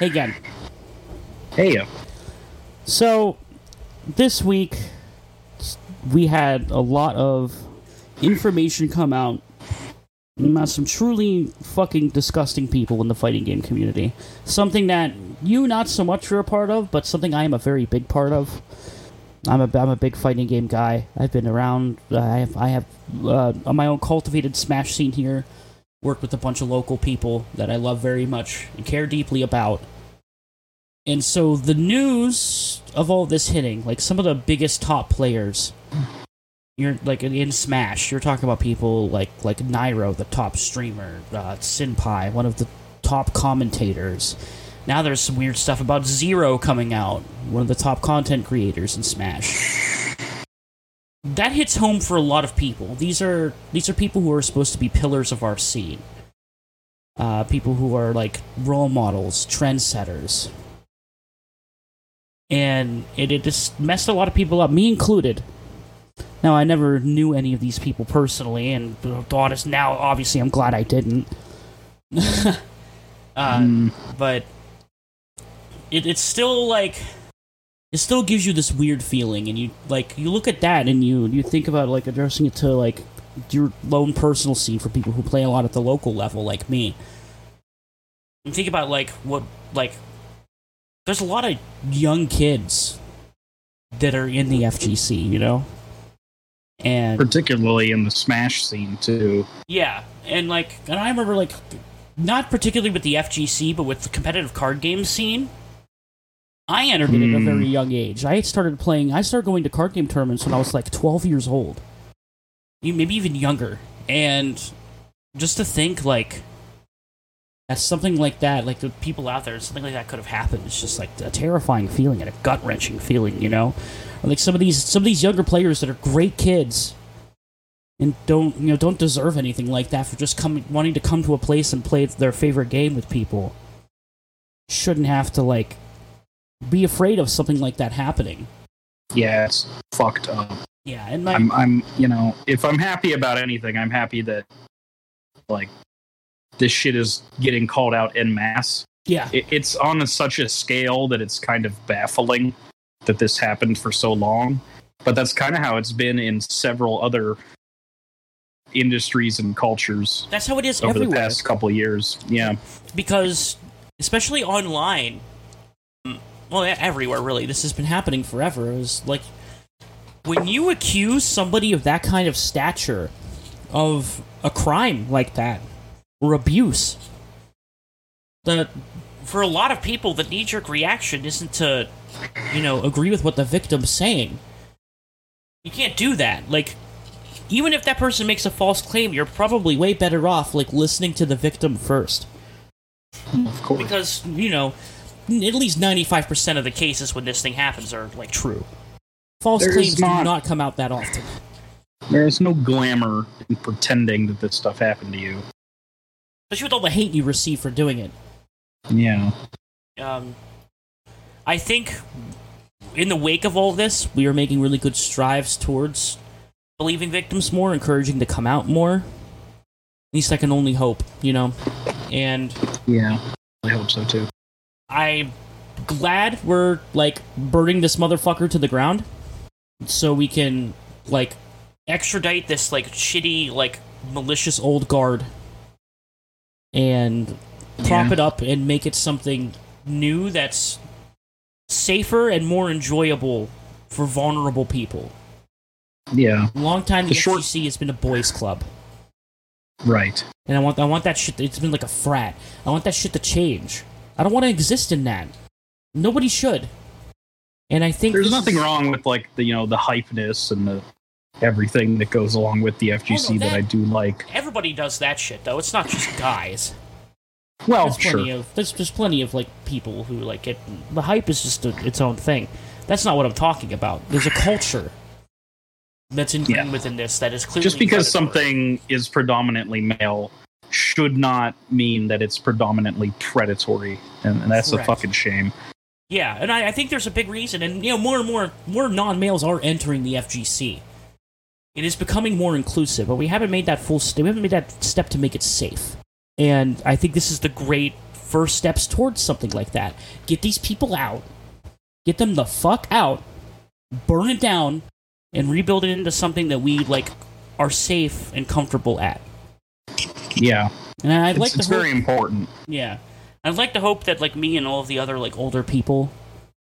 Hey again. Hey, uh, So, this week we had a lot of information come out about some truly fucking disgusting people in the fighting game community. Something that you not so much are a part of, but something I am a very big part of. I'm a, I'm a big fighting game guy. I've been around. I have, I have uh, my own cultivated Smash scene here. Worked with a bunch of local people that I love very much and care deeply about. And so the news of all this hitting, like some of the biggest top players, you're like in Smash, you're talking about people like like Nairo, the top streamer, uh, Sinpai, one of the top commentators. Now there's some weird stuff about Zero coming out, one of the top content creators in Smash. That hits home for a lot of people. These are these are people who are supposed to be pillars of our scene. Uh, people who are like role models, trendsetters, and it, it just messed a lot of people up, me included. Now, I never knew any of these people personally, and thought is now obviously I'm glad I didn't. uh, But it, it's still like it still gives you this weird feeling, and you like you look at that and you you think about like addressing it to like your lone personal scene for people who play a lot at the local level, like me. And think about like what like there's a lot of young kids that are in the FGC, you know? And particularly in the Smash scene too. yeah, and like and I remember like not particularly with the FGC, but with the competitive card game scene. I entered it at a Hmm. very young age. I started playing I started going to card game tournaments when I was like 12 years old. You- Maybe even younger. And just to think like that something like that, like the people out there, something like that could have happened. It's just like a terrifying feeling and a gut wrenching feeling, you know. Like some of these some of these younger players that are great kids and don't you know don't deserve anything like that for just coming wanting to come to a place and play their favorite game with people. Shouldn't have to like be afraid of something like that happening. Yeah, it's fucked up. Yeah, and my I'm, I'm, you know, if I'm happy about anything, I'm happy that, like, this shit is getting called out in mass. yeah, It, it's on a, such a scale that it's kind of baffling that this happened for so long. But that's kind of how it's been in several other industries and cultures that's how it is over the everywhere. past couple years. Yeah. because especially online well everywhere really. This has been happening forever. Is like when you accuse somebody of that kind of stature of a crime like that or abuse the for a lot of people the knee-jerk reaction isn't to you know agree with what the victim's saying. You can't do that. Like even if that person makes a false claim you're probably way better off like listening to the victim first. Of course. because you know at least 95% of the cases when this thing happens are like true false There's claims do not- not come out that often There's no glamour in pretending that this stuff happened to you. especially with all the hate you receive for doing it Yeah. um, i think in the wake of all this we are making really good strides towards believing victims more encouraging to come out more at least i can only hope you know and Yeah. I hope so too. I'm glad we're like burning this motherfucker to the ground so we can like extradite this like shitty like malicious old guard and prop Yeah. it up and make it something new that's safer and more enjoyable for vulnerable people. Yeah. Long time the, The short- FGC has been a boys club. Right. And I want I want that shit. It's been like a frat. I want that shit to change. I don't want to exist in that. Nobody should. And I think There's nothing is- wrong with like the you know the hypeness and the everything that goes along with the FGC that, that- I do like. Everybody does that shit though. It's not just guys. Well, There's plenty sure. of there's there's plenty of like people who like it. the hype is just a, its own thing. That's not what I'm talking about. There's a culture that's ingrained Yeah. within this that is clearly Just because something is predominantly male should not mean that it's predominantly predatory, and, and that's Correct. a fucking shame. Yeah, and I, I think there's a big reason, and you know, more and more more non-males are entering the FGC. It is becoming more inclusive, but we haven't made that full step. We haven't made that step to make it safe. And I think this is the great first steps towards something like that. Get these people out, get them the fuck out, burn it down, and rebuild it into something that we like are safe and comfortable at. Yeah, And I'd it's, like to it's hope- very important. yeah. I'd like to hope that like me and all of the other like older people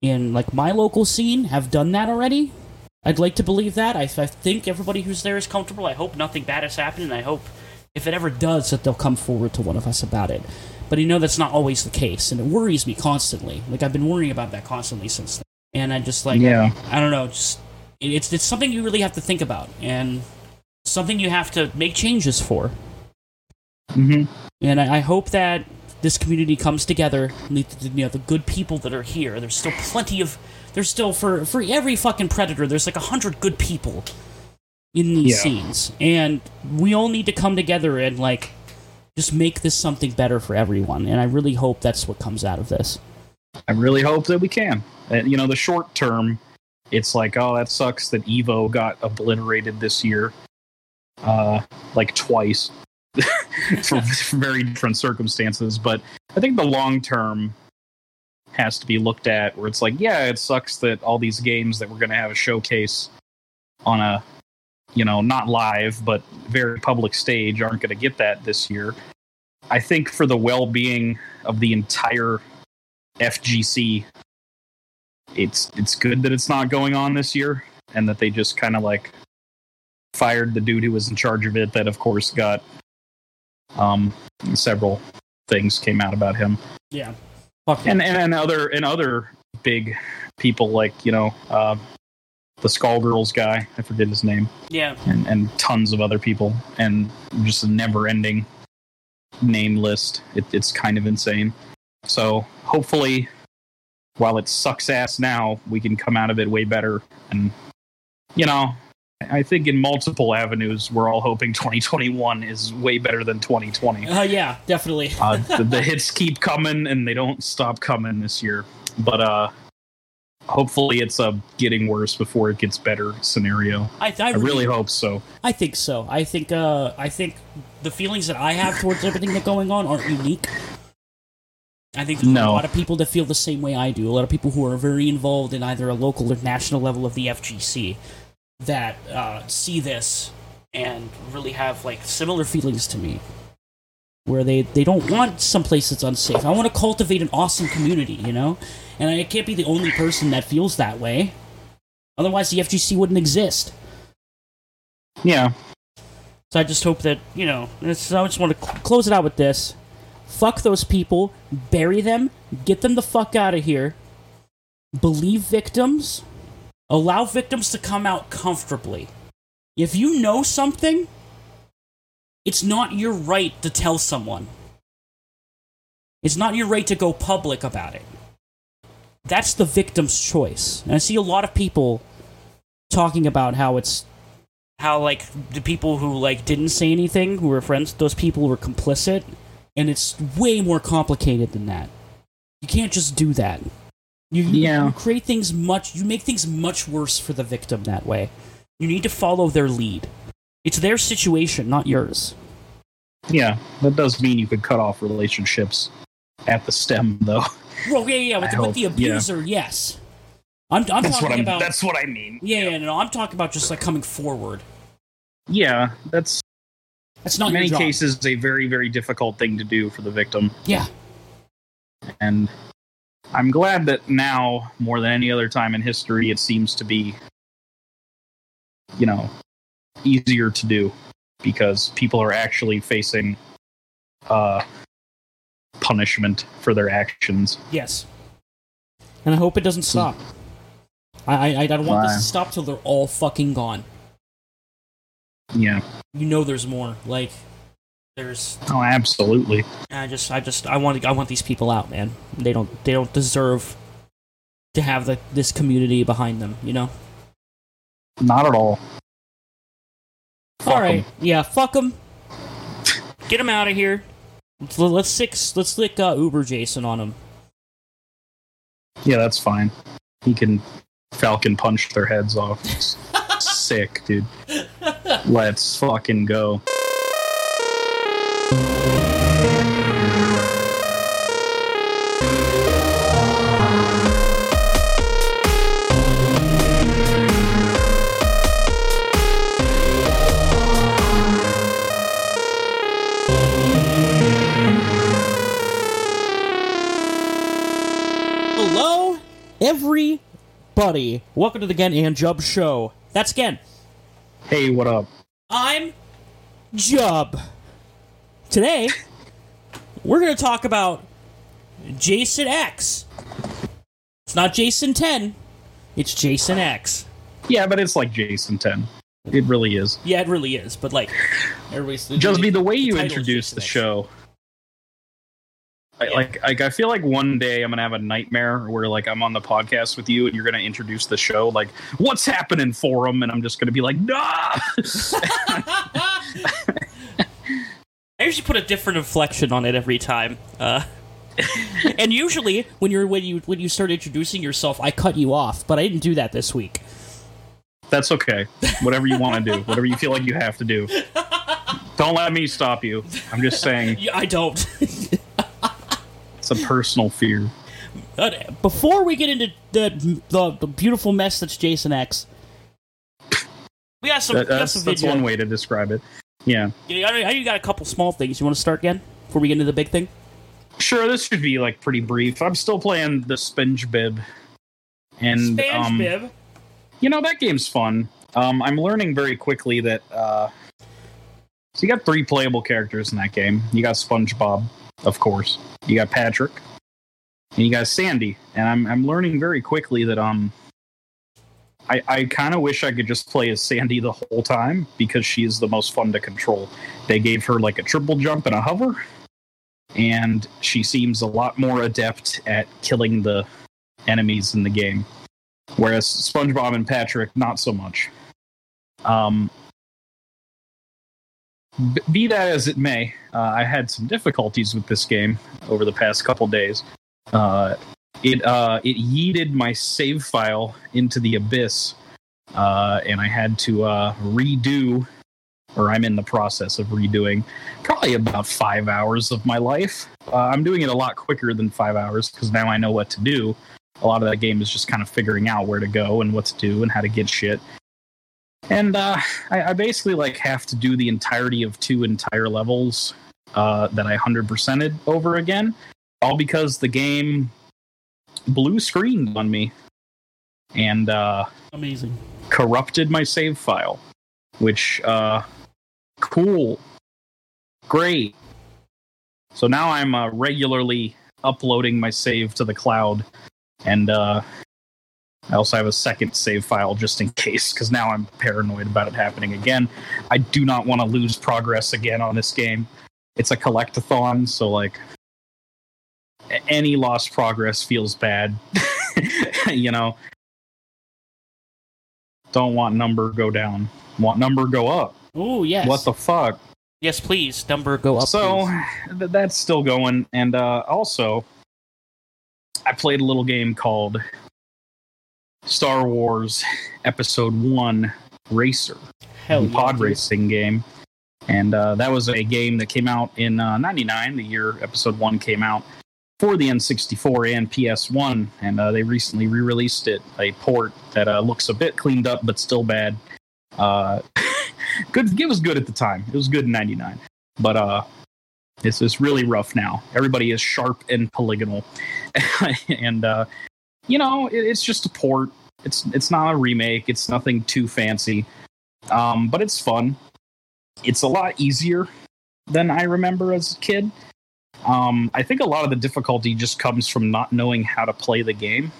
in like my local scene have done that already. I'd like to believe that. I, I think everybody who's there is comfortable. I hope nothing bad has happened, and I hope if it ever does that they'll come forward to one of us about it. But you know that's not always the case, and it worries me constantly. Like I've been worrying about that constantly since then. And I just like Yeah. I don't know, just it- it's it's something you really have to think about and something you have to make changes for. Hmm And I, I hope that this community comes together. the- the- You know, the good people that are here. There's still plenty of. There's still for for every fucking predator. There's like a hundred good people in these Yeah. scenes, and we all need to come together and like just make this something better for everyone. And I really hope that's what comes out of this. I really hope that we can. And, you know, the short term, it's like, oh, that sucks that Evo got obliterated this year, uh, like twice, for, very different circumstances. But I think the long term has to be looked at, where it's like, yeah, it sucks that all these games that we're going to have a showcase on a, you know, not live but very public stage aren't going to get that this year. I think for the well-being of the entire FGC, it's it's good that it's not going on this year, and that they just kind of like fired the dude who was in charge of it. That of course got um several things came out about him, Yeah. Fuck and and, and other and other big people like you know uh, the Skullgirls guy, I forget his name, yeah. and and tons of other people, and just a never-ending name list. It, it's kind of insane. So hopefully, while it sucks ass now, we can come out of it way better. And you know, I think in multiple avenues, we're all hoping 2021 is way better than 2020. Uh, yeah, definitely. Uh, the, the hits keep coming, and they don't stop coming this year. But uh, hopefully, it's a getting worse before it gets better scenario. I, I, I really hope so. I think so. I think uh I think the feelings that I have towards everything that's going on aren't unique. I think there's a lot of people that feel the same way I do. A lot of people who are very involved in either a local or national level of the FGC that uh, see this and really have like similar feelings to me. Where they, they don't want someplace that's unsafe. I want to cultivate an awesome community, you know? And I can't be the only person that feels that way. Otherwise, the FGC wouldn't exist. Yeah, So I just hope that you know. This, I just want to cl- close it out with this. Fuck those people. Bury them. Get them the fuck out of here. Believe victims. Allow victims to come out comfortably. If you know something, it's not your right to tell someone. It's not your right to go public about it. That's the victim's choice. And I see a lot of people talking about how it's how like the people who like didn't say anything who were friends those people were complicit and it's way more complicated than that you can't just do that you, Yeah. you create things much you make things much worse for the victim that way you need to follow their lead it's their situation not yours yeah, that does mean you could cut off relationships at the stem, though. well yeah yeah with, the, with the yeah. abuser yes i'm, I'm that's talking what I'm. about That's what I mean. yeah, yeah no i'm talking about just like coming forward Yeah, that's that's not in many cases a very, very difficult thing to do for the victim, yeah and I'm glad that now, more than any other time in history, it seems to be, you know, easier to do because people are actually facing uh, punishment for their actions. Yes. And I hope it doesn't stop. I I, I don't want this to stop till they're all fucking gone. Yeah. You know, there's more. Like, there's. Oh, absolutely. I just, I just, I want, I want these people out, man. They don't, they don't deserve to have the, this community behind them. You know. Not at all. Fuck all right. 'em. Yeah. Fuck them. Get them out of here. Let's, let's six. Let's lick uh, Uber Jason on them. Yeah, that's fine. He can falcon punch their heads off. Sick, dude. Let's fucking go everybody. Welcome to the Gen and Jub Show. That's Gen. Hey, what up? I'm Jub. Today, we're going to talk about Jason X. It's not Jason 10, it's Jason X. Yeah, but it's like Jason 10. It really is. Yeah, it really is, but like, everybody's. Just be the way you introduce the show. I, Yeah. Like, like I feel like one day I'm gonna have a nightmare where like I'm on the podcast with you and you're gonna introduce the show like what's happening forum and I'm just gonna be like nah. I usually put a different inflection on it every time. Uh, and usually, when you're when you when you start introducing yourself, I cut you off. But I didn't do that this week. That's okay. Whatever you want to do, whatever you feel like you have to do. Don't let me stop you. I'm just saying Yeah, I don't. it's a personal fear. But before we get into the, the the beautiful mess that's Jason X, we got some. That- that's some that's one way to describe it. Yeah. You I you got a couple small things. You want to start again before we get into the big thing? Sure, this should be like pretty brief. I'm still playing the Spinge Bib. And Spange um, you know that game's fun. Um, I'm learning very quickly that uh, so you got three playable characters in that game. You got SpongeBob, of course. You got Patrick, and you got Sandy. And I'm I'm learning very quickly that um, I I kind of wish I could just play as Sandy the whole time because she is the most fun to control. They gave her like a triple jump and a hover, and she seems a lot more adept at killing the enemies in the game whereas SpongeBob and Patrick not so much. Um, be that as it may, uh, I had some difficulties with this game over the past couple days. Uh, it uh, it yeeted my save file into the abyss, uh, and I had to uh, redo, or I'm in the process of redoing, probably about five hours of my life. Uh, I'm doing it a lot quicker than five hours because now I know what to do a lot of that game is just kind of figuring out where to go and what to do and how to get shit. And uh, I, I basically like have to do the entirety of two entire levels uh, that I hundred percented over again, all because the game blue screened on me and uh, Amazing. corrupted my save file, which uh, cool, great. So now I'm uh, regularly uploading my save to the cloud, and uh, I also have a second save file just in case, because now I'm paranoid about it happening again. I do not want to lose progress again on this game. It's a collectathon, so like any lost progress feels bad. you know, don't want number go down. Want number go up. Oh yes. What the fuck? Yes, please. Number go up. so th- that's still going, and uh, also I played a little game called Star Wars Episode One Racer, hell yeah, pod dude. racing game, and uh, that was a game that came out in uh, '99, the year Episode One came out for the N64 and PS1, and uh, they recently re-released it, a port that uh, looks a bit cleaned up but still bad. Uh, good, it was good at the time. It was good in '99, but uh, it's it's really rough now. Everybody is sharp and polygonal, and uh, you know it, it's just a port. It's it's not a remake. It's nothing too fancy, um, but it's fun. It's a lot easier than I remember as a kid. Um, I think a lot of the difficulty just comes from not knowing how to play the game.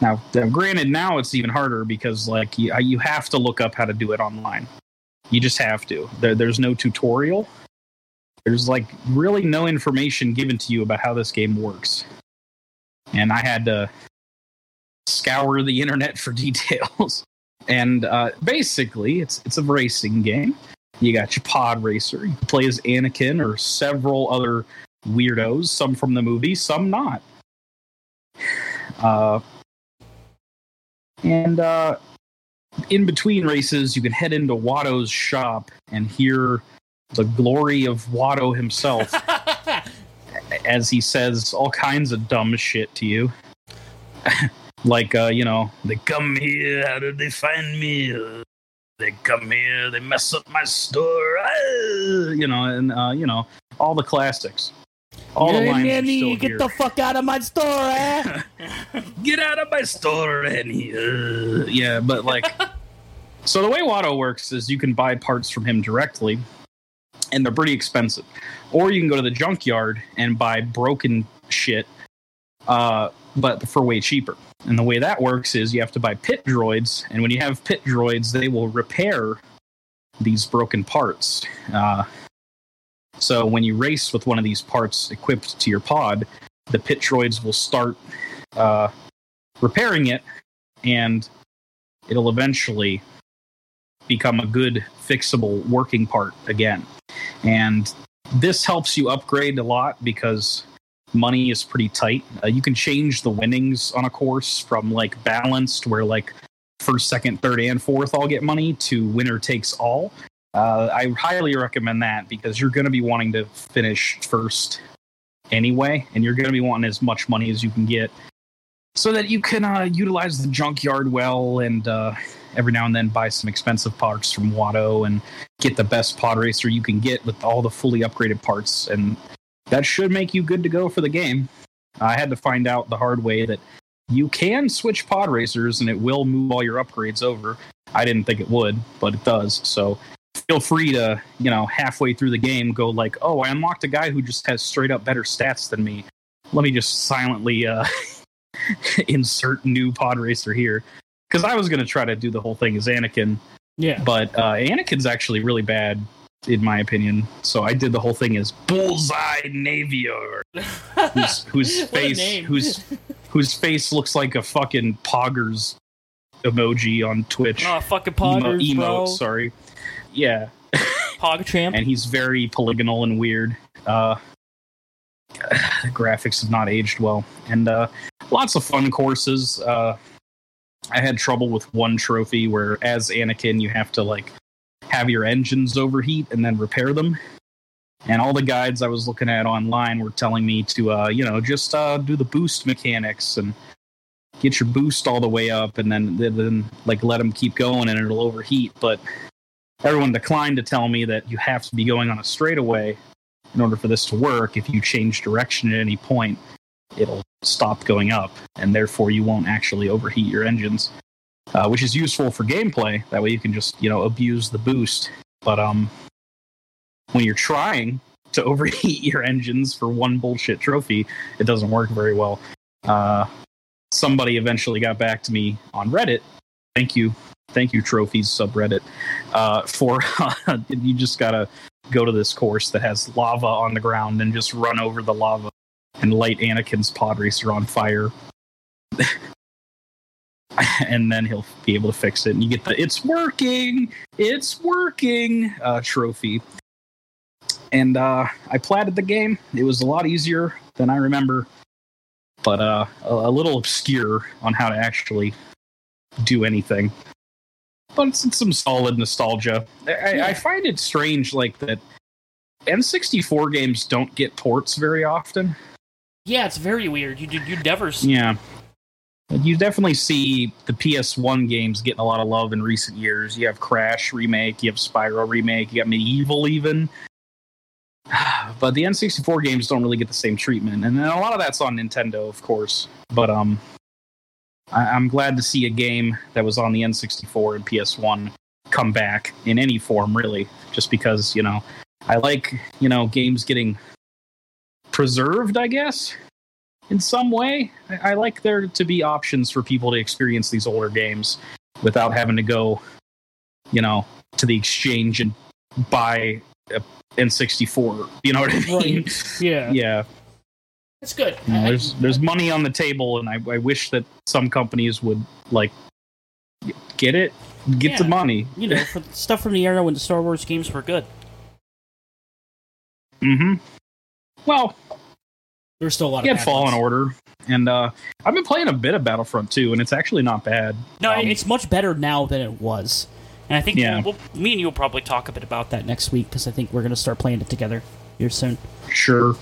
Now, granted, now it's even harder because like you, you have to look up how to do it online. You just have to. There, there's no tutorial. There's like really no information given to you about how this game works, and I had to scour the internet for details. And uh, basically, it's it's a racing game. You got your pod racer. You play as Anakin or several other weirdos, some from the movie, some not. Uh, and uh, in between races, you can head into Watto's shop and hear the glory of Watto himself as he says all kinds of dumb shit to you. like, uh, you know, they come here, how did they find me? They come here, they mess up my store, ah, you know, and, uh, you know, all the classics. All the Hey, lines are still get here. the fuck out of my store, eh? get out of my store Annie. Uh, yeah but like so the way watto works is you can buy parts from him directly and they're pretty expensive or you can go to the junkyard and buy broken shit uh, but for way cheaper and the way that works is you have to buy pit droids and when you have pit droids they will repair these broken parts uh, so when you race with one of these parts equipped to your pod the pit droids will start uh, repairing it, and it'll eventually become a good fixable working part again. And this helps you upgrade a lot because money is pretty tight. Uh, you can change the winnings on a course from like balanced, where like first, second, third, and fourth all get money, to winner takes all. Uh, I highly recommend that because you're going to be wanting to finish first anyway, and you're going to be wanting as much money as you can get so that you can uh, utilize the junkyard well and uh, every now and then buy some expensive parts from Watto and get the best pod racer you can get with all the fully upgraded parts. And that should make you good to go for the game. I had to find out the hard way that you can switch pod racers and it will move all your upgrades over. I didn't think it would, but it does. So feel free to, you know, halfway through the game go like, oh, I unlocked a guy who just has straight up better stats than me. Let me just silently uh, insert new pod racer here. Because I was going to try to do the whole thing as Anakin, Yeah. but uh, Anakin's actually really bad, in my opinion. So I did the whole thing as Bullseye Navior, whose, whose face, whose whose face looks like a fucking Poggers emoji on Twitch. Oh, fucking Emo- poggers, emote, bro. sorry. Yeah, Pog champ. and he's very polygonal and weird. Uh, the graphics have not aged well, and uh, lots of fun courses. Uh, I had trouble with one trophy where, as Anakin, you have to like have your engines overheat and then repair them. And all the guides I was looking at online were telling me to, uh, you know, just uh, do the boost mechanics and get your boost all the way up, and then then like let them keep going, and it'll overheat. But everyone declined to tell me that you have to be going on a straightaway in order for this to work. If you change direction at any point, it'll stop going up, and therefore you won't actually overheat your engines, uh, which is useful for gameplay. That way you can just you know abuse the boost. But um, when you're trying to overheat your engines for one bullshit trophy, it doesn't work very well. Uh, somebody eventually got back to me on Reddit. Thank you, thank you, trophies subreddit. Uh, for you just gotta go to this course that has lava on the ground and just run over the lava and light Anakin's pod racer on fire. and then he'll be able to fix it. And you get the it's working! It's working! uh, trophy. And uh, i platted the game. It was a lot easier than i remember but uh, a, a little obscure on how to actually do anything. But it's, it's some solid nostalgia. I, I- I find it strange like that n64 games don't get ports very often. Yeah, it's very weird. You you never yeah. You definitely see the PS1 games getting a lot of love in recent years. You have Crash remake, you have Spyro remake, you got MediEvil even. But the N64 games don't really get the same treatment, and a lot of that's on Nintendo, of course. But um, I- I'm glad to see a game that was on the N64 and PS1 come back in any form, really. Just because you know, I like you know games getting preserved, I guess in some way. I, I like there to be options for people to experience these older games without having to go, you know, to the exchange and buy a N64. You know what I mean? Right. Yeah. Yeah. That's good. You know, there's there's money on the table, and I, I wish that some companies would like get it, get the money. You know, for stuff from the era when the Star Wars games were good. Mm-hmm. Well, There's still a lot I of had Fallen. Order, and uh, I've been playing a bit of Battlefront 2, and it's actually not bad. No, Um, it's much better now than it was. And I think Yeah. we'll, me and you will probably talk a bit about that next week because I think we're going to start playing it together here soon. Sure.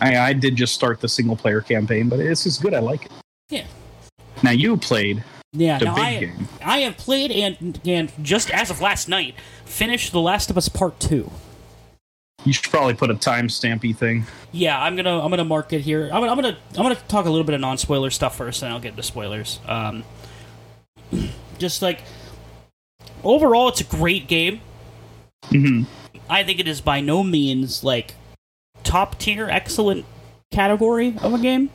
I, I did just start the single player campaign, but it's just good. I like it. Yeah. Now you played Yeah, the now big I, game. I have played and and just as of last night finished The Last of Us Part Two. You should probably put a timestampy thing. Yeah, I'm gonna I'm gonna mark it here. I'm gonna I'm gonna I'm gonna talk a little bit of non spoiler stuff first, and I'll get into spoilers. Um, just like overall, it's a great game. hmm I think it is by no means like top tier excellent category of a game.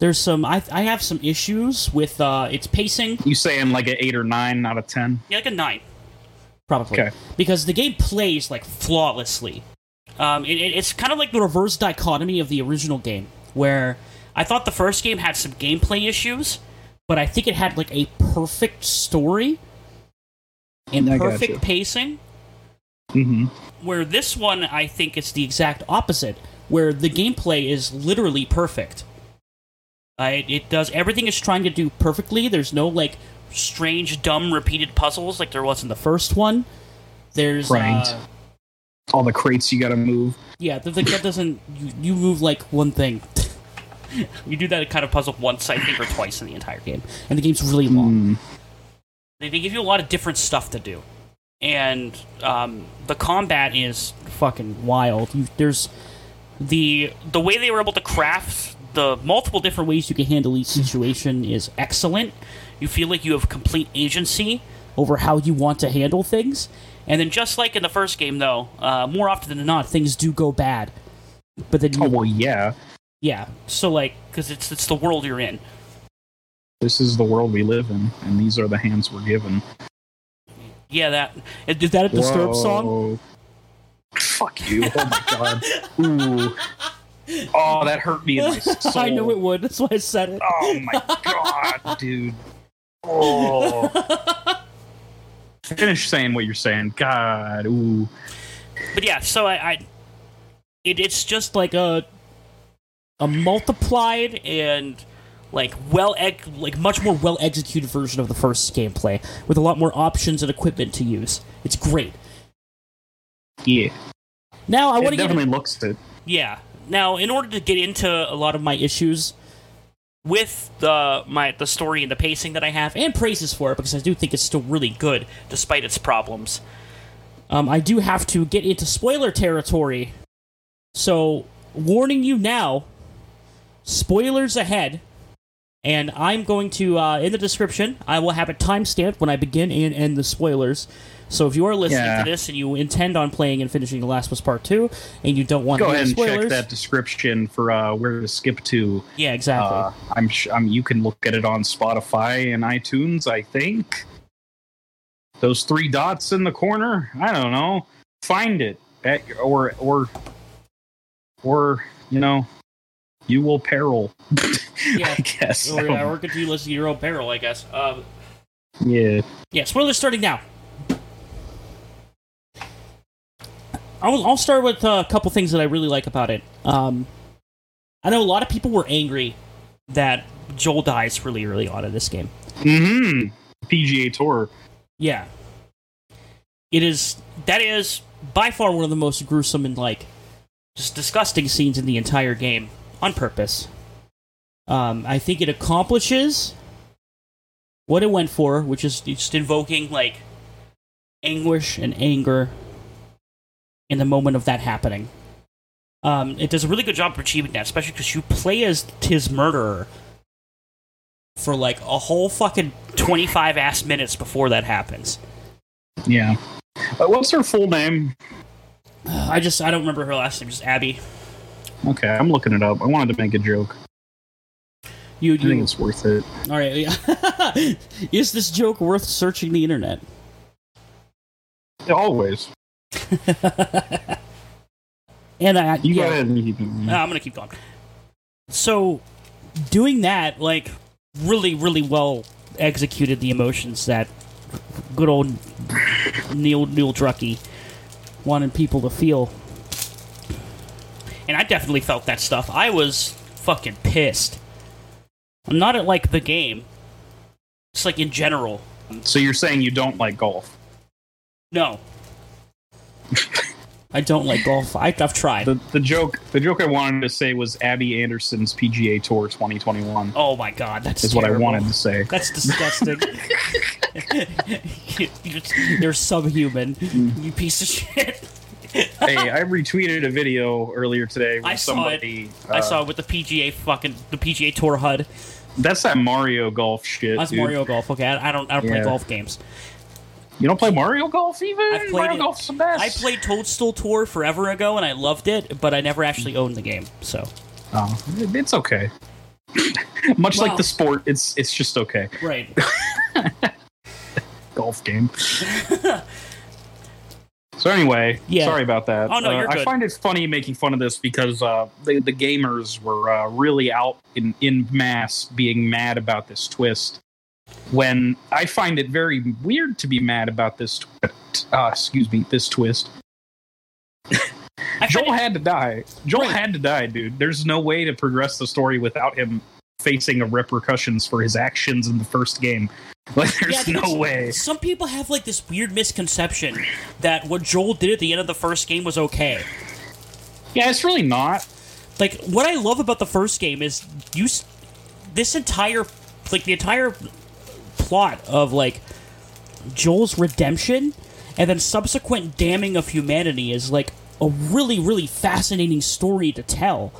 There's some I I have some issues with uh its pacing. You saying like an eight or nine out of ten? Yeah, like a nine, probably. Okay. Because the game plays like flawlessly. Um, it, it- it's kind of like the reverse dichotomy of the original game, where I thought the first game had some gameplay issues, but I think it had like a perfect story and I perfect gotcha. pacing. hmm Where this one, I think it's the exact opposite, where the gameplay is literally perfect. Uh, it, it does everything it's trying to do perfectly. There's no like strange, dumb, repeated puzzles like there was in the first one. There's Right. uh, All the crates you got to move. yeah, the, the, that doesn't you, you move like one thing. you do that kind of puzzle once, I think, or twice in the entire game, and the game's really long. Mm. They, they give you a lot of different stuff to do, and um, the combat is fucking wild. You, there's the the way they were able to craft the multiple different ways you can handle each situation is excellent. You feel like you have complete agency over how you want to handle things, and then just like in the first game, though, uh, more often than not, things do go bad. But then, you, Oh well, yeah. yeah. So like, because it's it's the world you're in. This is the world we live in, and these are the hands we're given. Yeah, that is that a Disturbed song? Whoa. Fuck you! Oh my god! Ooh. Oh, that hurt me in my soul. I knew it would. That's why I said it. Oh my god, dude! Oh. Finish saying what you're saying. God, ooh. But yeah, so I, I it, it's just like a a multiplied and like well ex- like much more well executed version of the first gameplay with a lot more options and equipment to use. It's great. Yeah, Now I want it to get definitely looks it. yeah. Now in order to get into a lot of my issues with the my the story and the pacing that I have and praises for it because I do think it's still really good despite its problems. Um, I do have to get into spoiler territory. So, warning you now, spoilers ahead. And I'm going to, uh, in the description, I will have a timestamp when I begin and end the spoilers. So if you are listening Yeah. to this and you intend on playing and finishing The Last of Us Part 2, and you don't want to Go ahead and spoilers, check that description for uh, where to skip to. yeah, exactly. Uh, I'm, sh- I'm. You can look at it on Spotify and iTunes. I think those three dots in the corner. I don't know. Find it at, or or or you know, you will peril. Yeah. I guess. I or, don't uh, know. or continue listening to your own peril, I guess. Um, yeah. Yeah, spoilers starting now. I'll, I'll start with uh, a couple things that I really like about it. Um, I know a lot of people were angry that Joel dies really early on in this game. Hmm. PGA Tour. Yeah. It is, that is by far one of the most gruesome and, like, just disgusting scenes in the entire game on purpose. Um, I think it accomplishes what it went for, which is just invoking, like, anguish and anger in the moment of that happening. Um, it does a really good job of achieving that, especially because you play as his murderer for like a whole fucking 25 ass minutes before that happens. Yeah. Uh, what's her full name? I just, I don't remember her last name, just Abby. Okay, I'm looking it up. I wanted to make a joke. You, I think it's worth it. all right. Is this joke worth searching the internet? Always. And I, You yeah. go ahead and I'm gonna keep going. So, doing that, like, really, really well executed the emotions that good old Neil Neil Druckey wanted people to feel, and I definitely felt that stuff. I was fucking pissed. I'm not at like the game, It's like in general. So you're saying you don't like golf? No, I don't like golf. I, I've tried. The the joke the joke I wanted to say was Abby Anderson's PGA Tour 2021 oh my god, that's is what I wanted to say. That's disgusting. You're, you're subhuman. Mm. You piece of shit. hey, I retweeted a video earlier today I saw somebody. I uh, saw it with the PGA fucking the PGA Tour HUD. That's that Mario Golf shit. That's dude. Mario Golf. Okay, I, I don't I don't play golf games. You don't play Mario Golf even? I've played Mario it. Golf's the best. I played Toadstool Tour forever ago and I loved it, but I never actually owned the game. So Oh, it's okay. Much like the sport, it's it's just okay. right. Golf game. So anyway, Yeah. sorry about that. Oh, no, Uh, you're I good. find it funny making fun of this because uh, the the gamers were uh, really out in in mass being mad about this twist. When I find it very weird to be mad about this, tw- uh, excuse me, this twist. Joel it- had to die. Joel Right. had to die, dude. There's no way to progress the story without him facing a repercussions for his actions in the first game. Like, there's Yeah, no way. Some people have like this weird misconception that what Joel did at the end of the first game was okay. Yeah, it's really not. Like what I love about the first game is you s- this entire like the entire plot of like Joel's redemption and then subsequent damning of humanity is like a really really fascinating story to tell.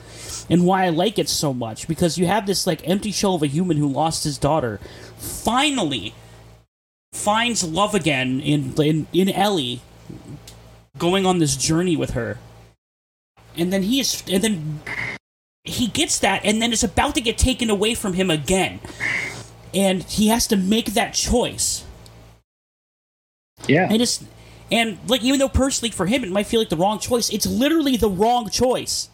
And why I like it so much because you have this like empty shell of a human who lost his daughter finally finds love again in in, in Ellie going on this journey with her. And then he is and then he gets that and then it's about to get taken away from him again. And he has to make that choice. Yeah. And it's and like even though personally for him it might feel like the wrong choice, it's literally the wrong choice.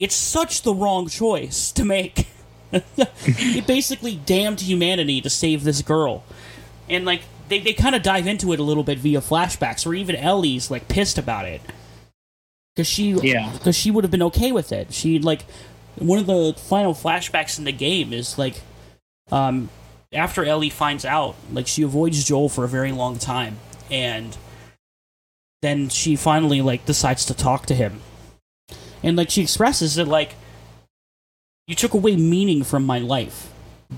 It's such the wrong choice to make. he basically damned humanity to save this girl. And like they, they kind of dive into it a little bit via flashbacks, or even Ellie's like pissed about it. Cause she Yeah. because she would have been okay with it. She like one of the final flashbacks in the game is like um after Ellie finds out, like she avoids Joel for a very long time, and then she finally like decides to talk to him, and like she expresses it like you took away meaning from my life.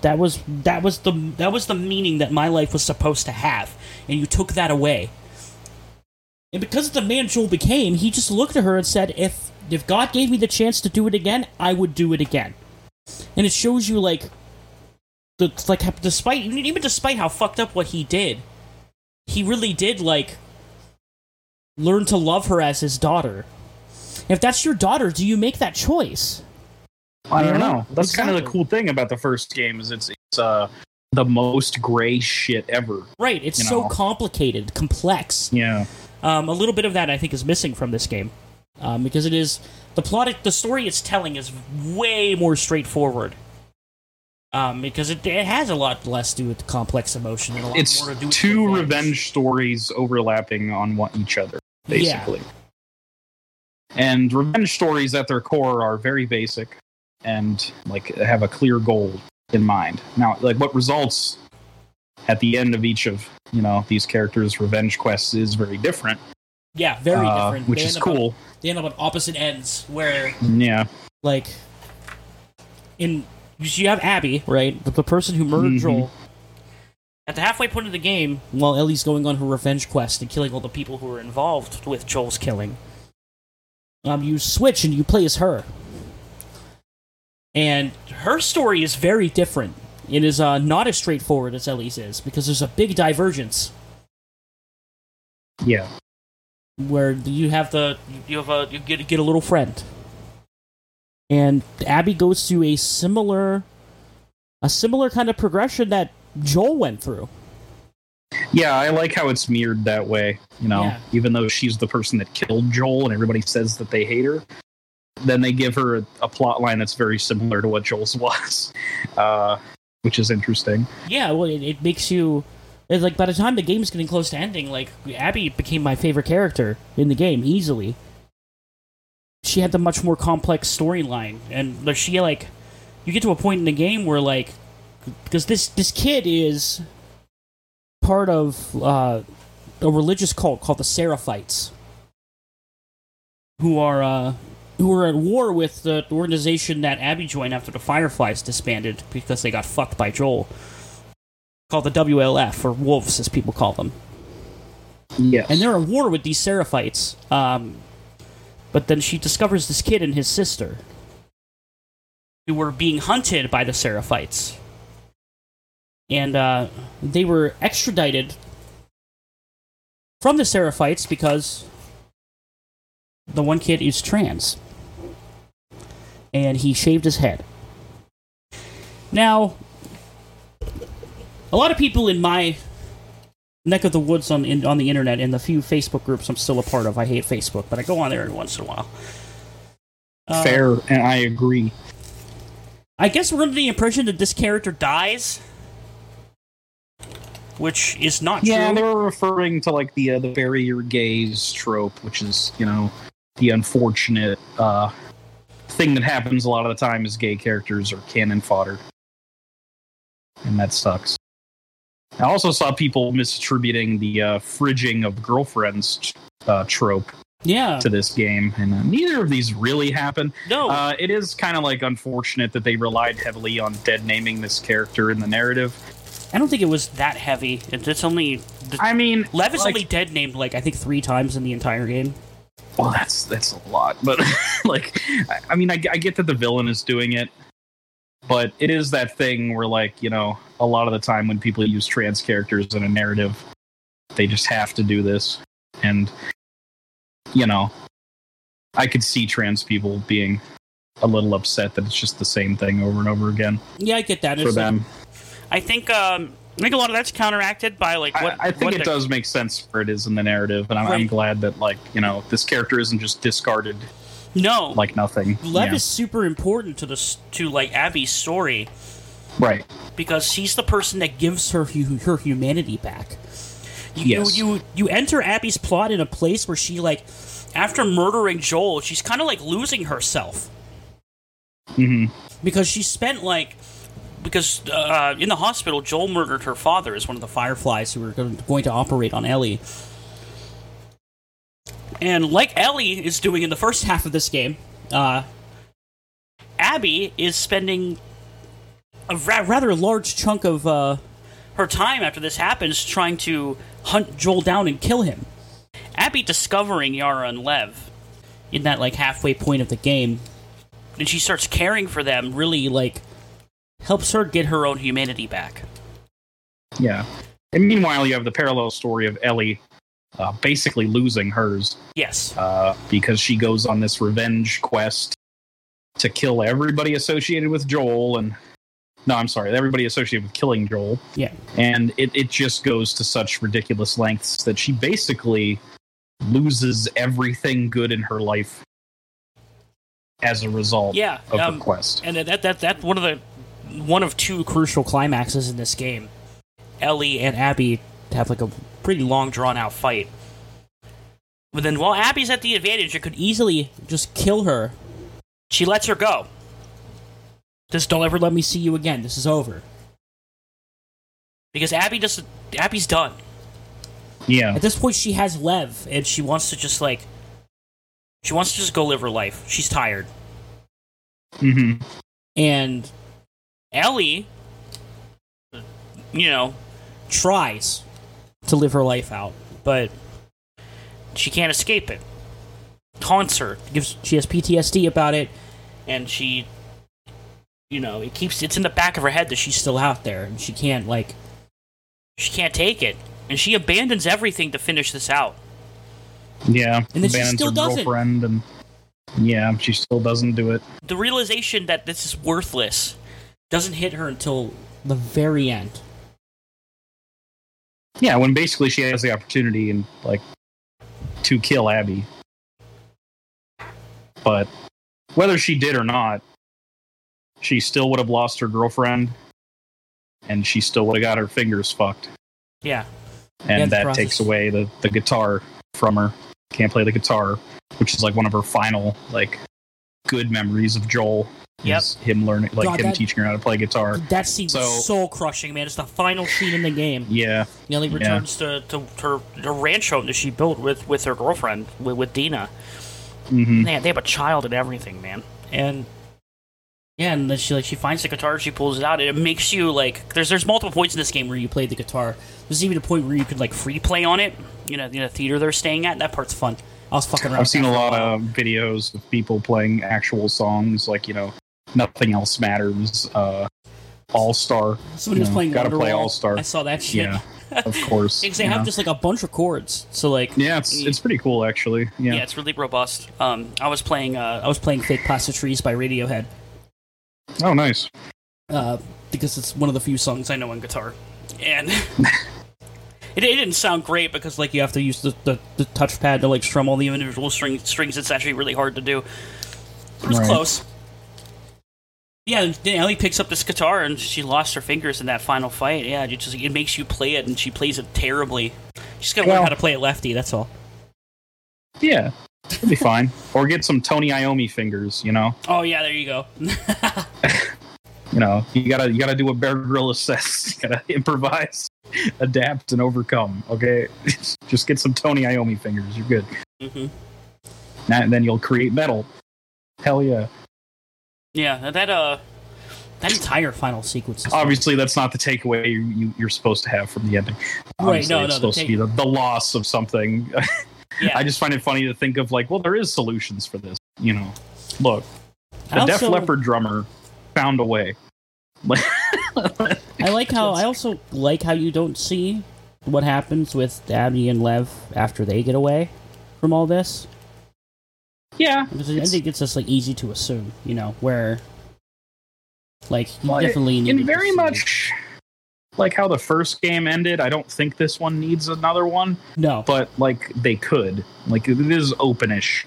That was that was the that was the meaning that my life was supposed to have, and you took that away. And because of the man Joel became, he just looked at her and said, "If if God gave me the chance to do it again, I would do it again." And it shows you like the like despite even despite how fucked up what he did, he really did like learn to love her as his daughter. If that's your daughter, do you make that choice? I don't know. That's kind of the cool thing about the first game is it's it's uh the most gray shit ever. Right, it's You so know. complicated, complex. Yeah. Um, a little bit of that I think is missing from this game, um, because it is the plot, the story it's telling is way more straightforward. Um, because it, it has a lot less to do with complex emotion and a lot It's more to do with two revenge. revenge stories overlapping on one, each other, Yeah. And revenge stories at their core are very basic and like have a clear goal in mind. Now, like what results at the end of each of you know these characters' revenge quests is very different, Yeah, very uh, different. which They is end up on- cool. they end up on opposite ends, where Yeah, like in you have Abby, right, the, the person who murdered Mhm. Joel. At the halfway point of the game, while Ellie's going on her revenge quest and killing all the people who were involved with Joel's killing, um, you switch and you play as her. And her story is very different. It is uh, not as straightforward as Ellie's is because there's a big divergence yeah. where you have the you have a you get get a little friend, and Abby goes through a similar a similar kind of progression that Joel went through. Yeah, I like how it's mirrored that way. You know, Yeah. even though she's the person that killed Joel and everybody says that they hate her, then they give her a, a plot line that's very similar to what Joel's was, uh, which is interesting. Yeah, well, it, it makes you it's like by the time the game's getting close to ending, like Abby became my favorite character in the game easily. She had the much more complex storyline, and like, she like you get to a point in the game where like because this this kid is part of uh, a religious cult called the Seraphites, who are uh, who are at war with the organization that Abby joined after the Fireflies disbanded because they got fucked by Joel. Called the WLF, or Wolves as people call them. Yes. and they're at war with these Seraphites. Um, but then she discovers this kid and his sister who were being hunted by the Seraphites. And uh, they were extradited from the Seraphites because the one kid is trans. And he shaved his head. Now, a lot of people in my neck of the woods on in, on the internet and the few Facebook groups I'm still a part of. I hate Facebook, but I go on there every once in a while. Uh, Fair, and I agree. I guess we're under the impression that this character dies, which is not Yeah, true. they were referring to like the uh, the bury your gays trope, which is you know the unfortunate uh, thing that happens a lot of the time is gay characters are cannon fodder, and that sucks. I also saw people misattributing the uh, fridging of girlfriends uh, trope Yeah. to this game, and uh, neither of these really happen. No. Uh, it is kind of like unfortunate that they relied heavily on dead naming this character in the narrative. I don't think it was that heavy. It, it's only. I mean, Lev is like- only dead named like I think three times in the entire game. Well, that's that's a lot, but like, I, I mean, I, I get that the villain is doing it, but it is that thing where, like, you know, a lot of the time when people use trans characters in a narrative, they just have to do this, and you know, I could see trans people being a little upset that it's just the same thing over and over again Yeah, I get that. for It's like- them. I think um, I think a lot of that's counteracted by like what I, I think what it the- does make sense where it is in the narrative, and I'm, I'm glad that, like, you know, this character isn't just discarded No, like nothing. Lev Yeah. is super important to this to like Abby's story right. because she's the person that gives her her humanity back. You, Yes. you you you enter Abby's plot in a place where she like after murdering Joel, she's kind of like losing herself Mm-hmm. because she spent like because uh, in the hospital Joel murdered her father as one of the Fireflies who were going to operate on Ellie. And like Ellie is doing in the first half of this game, uh, Abby is spending a ra- rather large chunk of uh, her time after this happens trying to hunt Joel down and kill him. Abby discovering Yara and Lev in that like halfway point of the game, and she starts caring for them. Really like helps her get her own humanity back. Yeah. And meanwhile, you have the parallel story of Ellie uh, basically losing hers Yes. uh, because she goes on this revenge quest to kill everybody associated with Joel and. No, I'm sorry, everybody associated with killing Joel. Yeah. And it, it just goes to such ridiculous lengths that she basically loses everything good in her life as a result Yeah. of um, the quest. and that that that's one of the one of two crucial climaxes in this game. Ellie and Abby have like a pretty long drawn out fight. But then while Abby's at the advantage, it could easily just kill her. She lets her go. Just don't ever let me see you again. This is over. Because Abby just Abby's done. Yeah. At this point she has Lev and she wants to just like she wants to just go live her life. She's tired. Mm-hmm. and Ellie, you know, tries to live her life out, but she can't escape it. Haunts her. Gives she has PTSD about it, and she, you know, it keeps it's in the back of her head that she's still out there, and she can't like, she can't take it, and she abandons everything to finish this out. Yeah. And then she still doesn't. girlfriend and yeah, she still doesn't do it. The realization that this is worthless doesn't hit her until the very end. Yeah, when basically she has the opportunity and like to kill Abby. But whether she did or not, she still would have lost her girlfriend and she still would have got her fingers fucked. Yeah. And Yeah, that process- takes away the, the guitar from her. Can't play the guitar, which is like one of her final like good memories of Joel. Yep. Is him learning like God, him that- teaching her how to play guitar. That scene's So- soul crushing, man. It's the final scene in the game. Yeah. Nellie returns to, to her, her ranch home that she built with, with her girlfriend, with, with Dina. hmm They, they have a child and everything, man. And yeah, and then she like she finds the guitar, she pulls it out, and it makes you like there's there's multiple points in this game where you play the guitar. There's even a point where you could like free play on it, you know, in a theater they're staying at. That part's fun. I was fucking around. I've seen a with that for lot of videos of people playing actual songs, like you know, nothing else matters. Uh, All Star. Somebody was you know, playing gotta play All-Star. I saw that shit. Yeah, of course. Because they have know. just like a bunch of chords, so like yeah, it's it's pretty cool actually. yeah. Yeah, it's really robust. Um, I was playing uh, I was playing Fake Plastic Trees by Radiohead oh nice. uh, because it's one of the few songs I know on guitar, and it, it didn't sound great because like you have to use the, the, the touchpad to like strum all the individual string, strings. It's actually really hard to do. It was Right. close. Yeah, then Ellie picks up this guitar and she lost her fingers in that final fight. Yeah, it just it makes you play it, and she plays it terribly. She's gotta learn how to play it lefty. That's all. Yeah, it'll be fine. Or get some Tony Iommi fingers. You know, Oh yeah, there you go. you know, you gotta you gotta do a Bear Grylls assess. You gotta improvise, adapt, and overcome. Okay, just get some Tony Iommi fingers. You're good. hmm And then you'll create metal. Hell yeah. Yeah, that uh, that entire final sequence. Obviously, that's not the takeaway you, you, you're supposed to have from the ending. Right, no, Obviously, no, It's supposed take- to be the, the loss of something. yeah. I just find it funny to think of like, well, there is solutions for this. You know, look, the Def also- Leppard drummer found a way. I like how I also like how you don't see what happens with Abby and Lev after they get away from all this. Yeah, Because I think it's just like easy to assume, you know, where like you Well, definitely need in very much like how the first game ended. I don't think this one needs another one, no. but like they could. Like it is openish,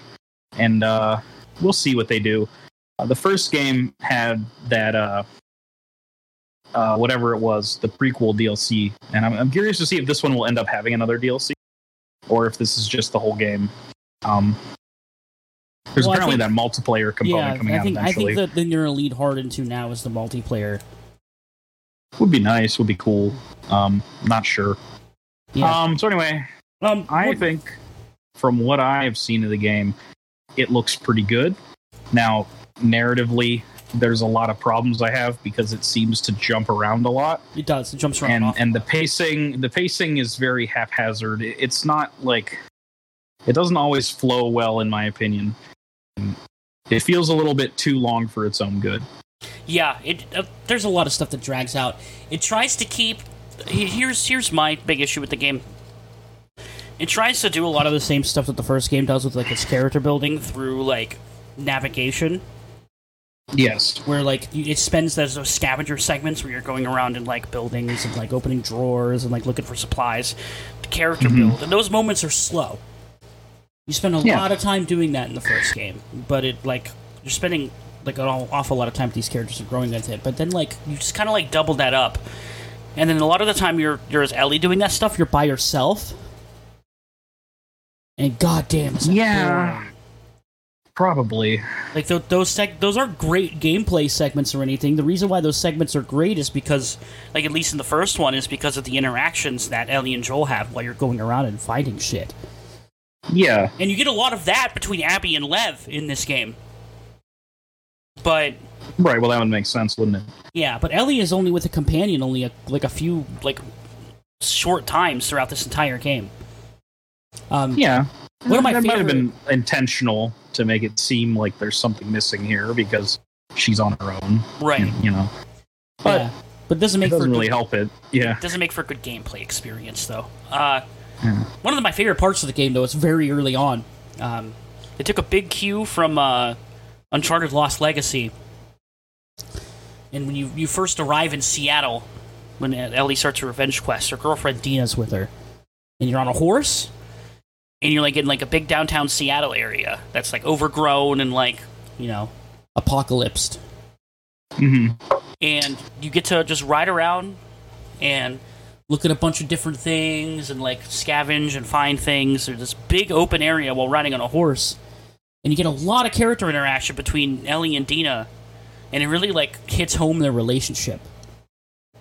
and uh, we'll see what they do. Uh, the first game had that uh, uh, whatever it was, the prequel DLC, and I'm, I'm curious to see if this one will end up having another DLC, or if this is just the whole game. Um, there's Well, apparently think- that multiplayer component yeah, coming I out think I think that you're gonna lead hard into now is the multiplayer. would be nice. Would be cool. Um, not sure. Yeah. Um. So anyway, Um, I what- think from what I have seen of the game, it looks pretty good. Now, narratively, there's a lot of problems I have because it seems to jump around a lot, it does. It jumps around. and and the pacing the pacing is very haphazard. It's not like it doesn't always flow well, in my opinion. It feels a little bit too long for its own good. Yeah, it uh, there's a lot of stuff that drags out. It tries to keep. Here's here's my big issue with the game. It tries to do a lot of the same stuff that the first game does with like its character building through like navigation, Yes. where like it spends those, those scavenger segments where you're going around in like buildings and like opening drawers and like looking for supplies. The character Mhm. build and those moments are slow. You spend a Yeah. lot of time doing that in the first game, but it like you're spending like an awful lot of time with these characters and growing with it. But then like you just kind of like double that up, and then a lot of the time you're you're as Ellie doing that stuff. You're by yourself, and goddamn, is Yeah. boring. Probably. Like th- those seg- those aren't great gameplay segments or anything. The reason why those segments are great is because, like at least in the first one, is because of the interactions that Ellie and Joel have while you're going around and fighting shit. Yeah. And you get a lot of that between Abby and Lev in this game. But Right. Well, that would make sense, wouldn't it? yeah, but Ellie is only with a companion only a, like a few like short times throughout this entire game. Um, Yeah. One of my that might have been intentional to make it seem like there's something missing here because she's on her own. right. and, you know. But yeah, but it doesn't make for doesn't really good, help it. Yeah. doesn't make for a good gameplay experience though. Uh, Yeah. One of my favorite parts of the game, though, is very early on. Um, they took a big cue from uh, Uncharted Lost Legacy. And when you, you first arrive in Seattle, when Ellie starts her revenge quest, her girlfriend Dina's with her. And you're on a horse, and you're like in like a big downtown Seattle area that's like overgrown and like, you know, apocalypsed hmm and you get to just ride around and look at a bunch of different things and like scavenge and find things. There's this big open area while riding on a horse, and you get a lot of character interaction between Ellie and Dina, and it really like hits home their relationship.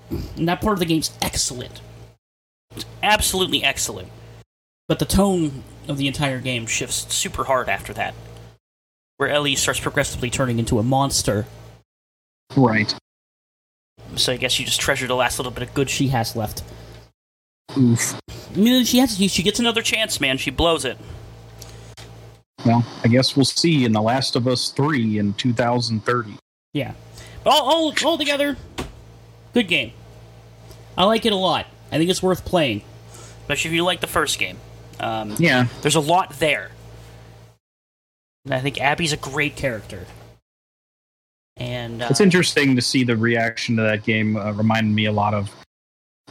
And that part of the game's excellent, it's absolutely excellent. But the tone of the entire game shifts super hard after that, where Ellie starts progressively turning into a monster Right. so I guess you just treasure the last little bit of good she has left. Oof. I mean, she has she gets another chance, man. She blows it. Well, I guess we'll see in The Last of Us 3 in 2030. Yeah, but all all, all together, good game. I like it a lot. I think it's worth playing, especially if you like the first game. Um, Yeah. there's a lot there. And I think Abby's a great character. And uh, It's interesting to see the reaction to that game. Uh, reminded me a lot of,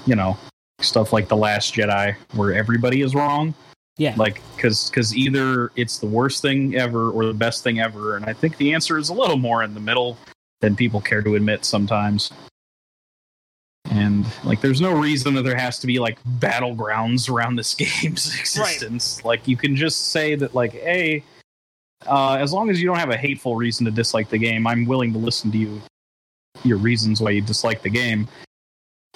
you know, stuff like The Last Jedi, where everybody is wrong. yeah, Like, because because either it's the worst thing ever or the best thing ever. And I think the answer is a little more in the middle than people care to admit sometimes. And like, there's no reason that there has to be like battlegrounds around this game's existence. Like, you can just say that, like, hey, uh, as long as you don't have a hateful reason to dislike the game, I'm willing to listen to you, your reasons why you dislike the game.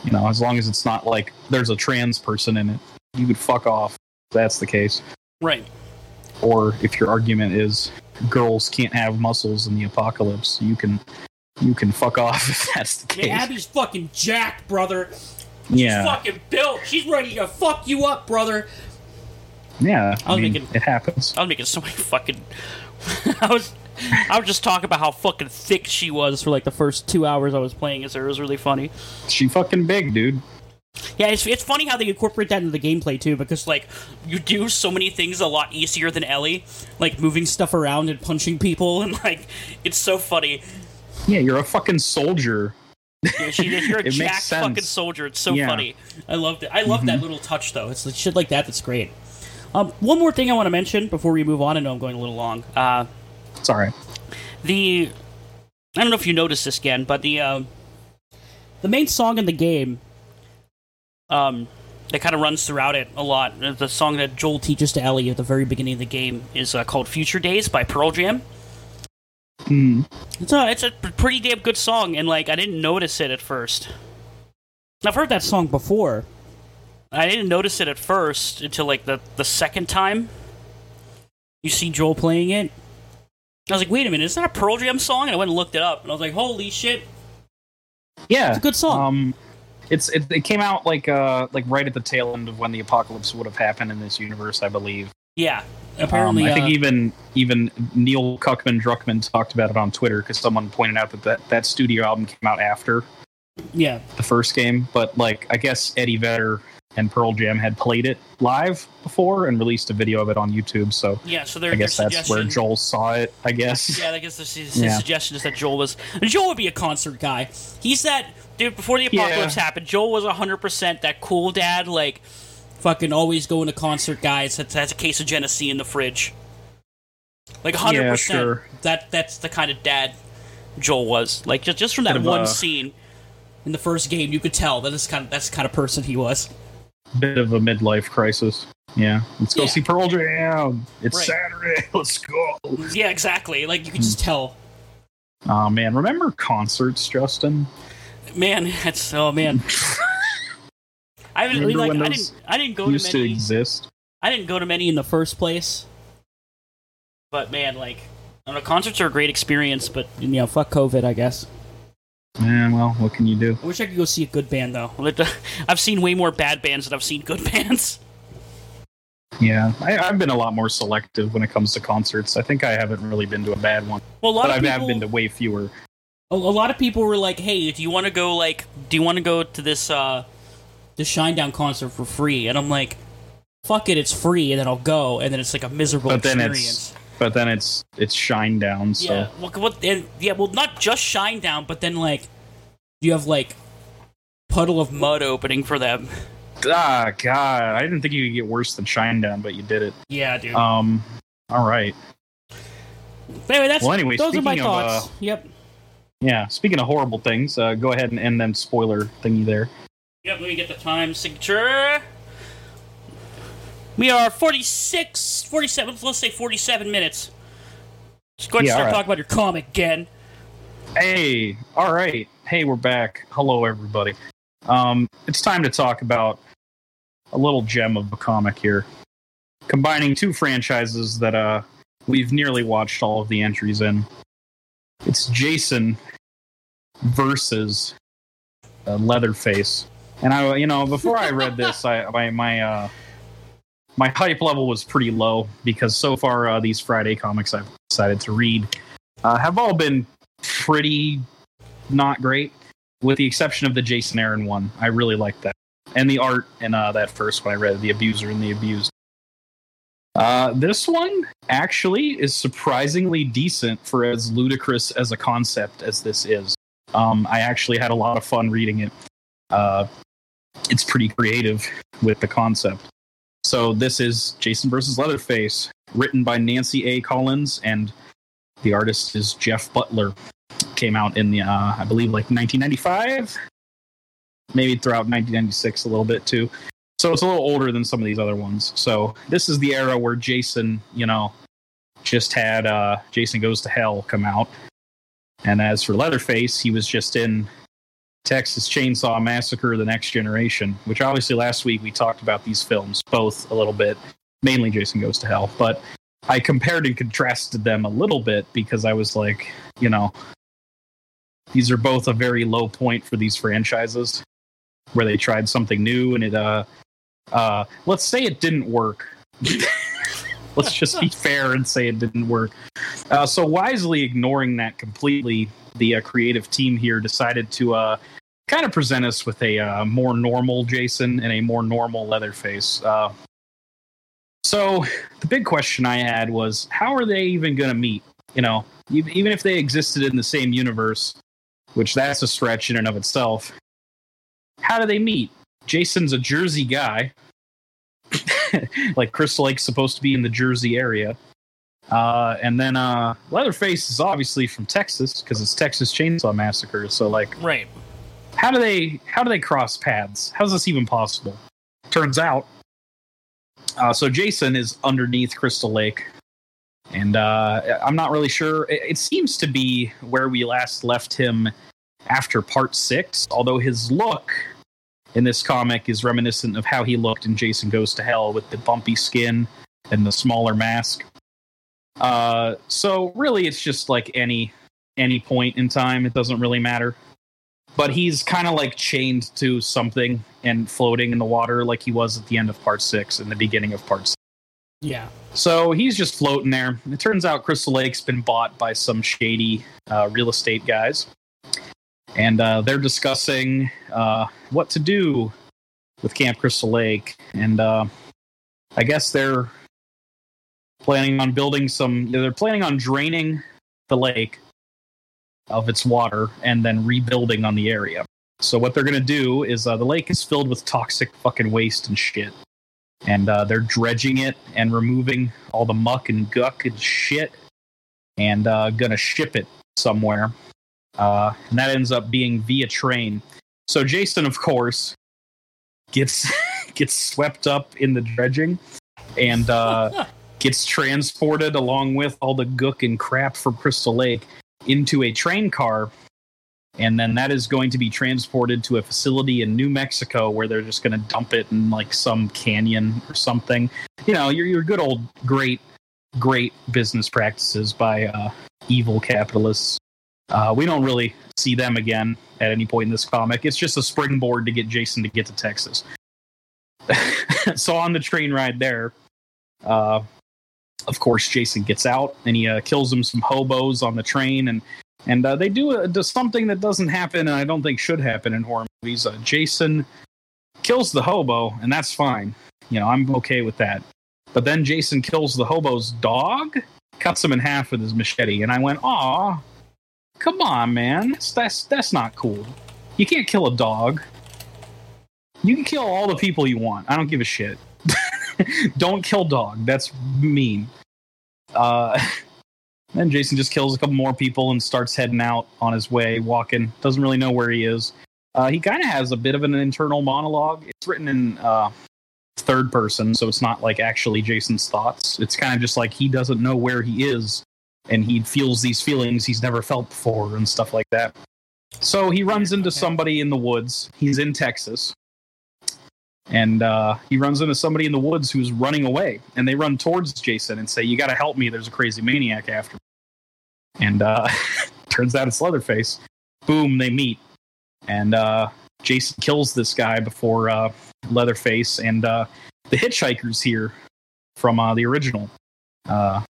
You know, as long as it's not like there's a trans person in it, you could fuck off. If that's the case. right. Or if your argument is girls can't have muscles in the apocalypse, you can you can fuck off if that's the case. Yeah, Abby's fucking jacked, brother. Yeah, Fucking built. She's ready to fuck you up, brother. yeah. I I mean, thinking- it happens. I was making so many fucking. I was, I was just talking about how fucking thick she was for like the first two hours I was playing as her. It was really funny. She fucking big, dude. Yeah, it's, it's funny how they incorporate that into the gameplay too, because like you do so many things a lot easier than Ellie, like moving stuff around and punching people, and like it's so funny. Yeah, you're a fucking soldier. Yeah, she, is you're a It makes jacked sense. fucking soldier. It's so Yeah. Mm-hmm. funny. I loved it. I love that little touch though. It's like shit like that that's great. Um, one more thing I want to mention before we move on. I know I'm going a little long. Uh, Right. the I don't know if you noticed this again, but the um, the main song in the game, um, that kind of runs throughout it a lot. uh, The song that Joel teaches to Ellie at the very beginning of the game is uh, called "Future Days" by Pearl Jam. Mm. It's a it's a pretty damn good song, and like I didn't notice it at first. I've heard that song before. I didn't notice it at first until like the the second time you see Joel playing it. I was like, wait a minute, is that a Pearl Jam song? And I went and looked it up, and I was like, holy shit! Yeah, It's a good song. Um, it's it, it came out like uh like right at the tail end of when the apocalypse would have happened in this universe, I believe. Yeah, apparently. um, I think uh, even even Neil Cuckman Druckman talked about it on Twitter because someone pointed out that, that that studio album came out after yeah, the first game. But like, I guess Eddie Vedder and Pearl Jam had played it live before and released a video of it on YouTube. So yeah. So I guess that's where Joel saw it. I guess. Yeah, I guess his, his Yeah. suggestion is that Joel was Joel would be a concert guy. He's that dude before the Yeah. apocalypse happened. Joel was hundred percent that cool dad, like fucking always going to concert guys that has a case of Genesee in the fridge. Like hundred Yeah, percent. sure. That that's the kind of dad Joel was. Like just just from that one scene in the first game, you could tell that this kind of that's the kind of person he was. Bit of a midlife crisis. Yeah. Let's go Yeah. see Pearl Jam. It's Right. Saturday. Let's go. Yeah, exactly. Like you Hmm. just tell. Oh man, remember concerts, Justin? Man, that's oh man. I haven't Remember like I didn't I didn't go to Used to many exist. I didn't go to many in the first place. But man, like I don't know, concerts are a great experience, but you know, fuck COVID, I guess. Yeah, well, what can you do? I wish I could go see a good band though. I've seen way more bad bands than I've seen good bands. Yeah, I, I've been a lot more selective when it comes to concerts. I think I haven't really been to a bad one, Well, a lot but of I people, have been to way fewer. a, a lot of people were like, "Hey, do you want to go like do you want to go to this uh this Shinedown concert for free?" And I'm like, "Fuck it, it's free." And then I'll go, and then it's like a miserable But then experience. But then it's it's Shinedown. So Yeah, well, what, and, yeah, well, not just Shinedown, but then like you have like Puddle of Mudd opening for them. ah, God, I didn't think you could get worse than Shinedown, but you did it. Yeah, dude. Um, all right. But anyway, that's well, anyway, those are my of, thoughts. uh, yep. Yeah, speaking of horrible things, uh, go ahead and end them spoiler thingy there. Yep, let me get the time signature. We are 46, 47, let's say 47 minutes. Just go ahead and start alright. talking about your comic again. Hey, all right. Hey, we're back. Hello, everybody. Um, it's time to talk about a little gem of a comic here, combining two franchises that uh we've nearly watched all of the entries in. It's Jason versus uh, Leatherface And I, you know, before I read this, I my my uh, my hype level was pretty low because so far uh, these Friday comics I've decided to read uh, have all been pretty not great, with the exception of the Jason Aaron one. I really liked that, and the art in uh, that first one I read, the Abuser and the Abused. Uh, this one actually is surprisingly decent for as ludicrous as a concept as this is. Um, I actually had a lot of fun reading it. Uh, it's pretty creative with the concept. So this is Jason versus Leatherface, written by Nancy A. Collins, and the artist is Jeff Butler. Came out in the, uh, I believe, like 1995, maybe throughout 1996 a little bit too. So it's a little older than some of these other ones. So this is the era where Jason, you know, just had uh, Jason Goes to Hell come out. And as for Leatherface, he was just in Texas Chainsaw Massacre The Next Generation, which obviously last week we talked about these films both a little bit, mainly Jason Goes to Hell. But I compared and contrasted them a little bit because I was like, you know, these are both a very low point for these franchises where they tried something new and it uh uh, let's say it didn't work. let's just be fair and say it didn't work. Uh, so wisely ignoring that completely, the uh, creative team here decided to uh, kind of present us with a uh, more normal Jason and a more normal Leatherface. Uh, so the big question I had was, how are they even going to meet? You know, even if they existed in the same universe, which that's a stretch in and of itself. How do they meet? Jason's a Jersey guy. like Crystal Lake's supposed to be in the Jersey area. Uh, and then uh, Leatherface is obviously from Texas because it's Texas Chainsaw Massacre. So like, right? How do they how do they cross paths? How's this even possible? Turns out, uh, so Jason is underneath Crystal Lake, and uh, I'm not really sure. It, it seems to be where we last left him after Part Six, although his look in this comic is reminiscent of how he looked in Jason Goes to Hell with the bumpy skin and the smaller mask. Uh, so really, it's just like any any point in time. It doesn't really matter. But he's kind of like chained to something and floating in the water, like he was at the end of Part Six and the beginning of Part. Six. Yeah. So he's just floating there. It turns out Crystal Lake's been bought by some shady uh, real estate guys and uh, they're discussing uh, what to do with Camp Crystal Lake, and uh, I guess they're planning on building some. They're planning on draining the lake of its water and then rebuilding on the area. So what they're gonna do is uh, the lake is filled with toxic fucking waste and shit, and uh, they're dredging it and removing all the muck and guck and shit, and uh, gonna ship it somewhere uh, and that ends up being via train. So Jason, of course, gets gets swept up in the dredging and uh, gets transported along with all the gook and crap from Crystal Lake into a train car. And then that is going to be transported to a facility in New Mexico where they're just going to dump it in like some canyon or something. You know, your, your good old great, great business practices by uh, evil capitalists. Uh, we don't really see them again at any point in this comic. It's just a springboard to get Jason to get to Texas. so on the train ride there, uh, of course, Jason gets out and he uh, kills him some hobos on the train, and and uh, they do, a, do something that doesn't happen, and I don't think should happen in horror movies. Uh, Jason kills the hobo, and that's fine. You know, I'm okay with that. But then Jason kills the hobo's dog, cuts him in half with his machete, and I went, "Aw, Come on, man. That's, that's that's not cool. You can't kill a dog. You can kill all the people you want. I don't give a shit. don't kill dog. That's mean. Uh, then Jason just kills a couple more people and starts heading out on his way, walking. Doesn't really know where he is. Uh, he kind of has a bit of an internal monologue. It's written in uh, third person, so it's not like actually Jason's thoughts. It's kind of just like he doesn't know where he is and he feels these feelings he's never felt before and stuff like that. So he runs into somebody in the woods. He's in Texas. And uh, he runs into somebody in the woods who's running away. And they run towards Jason and say, You got to help me. There's a crazy maniac after me. And uh, turns out it's Leatherface. Boom, they meet. And uh, Jason kills this guy before uh, Leatherface and uh, the hitchhiker's here from uh, the original. Uh,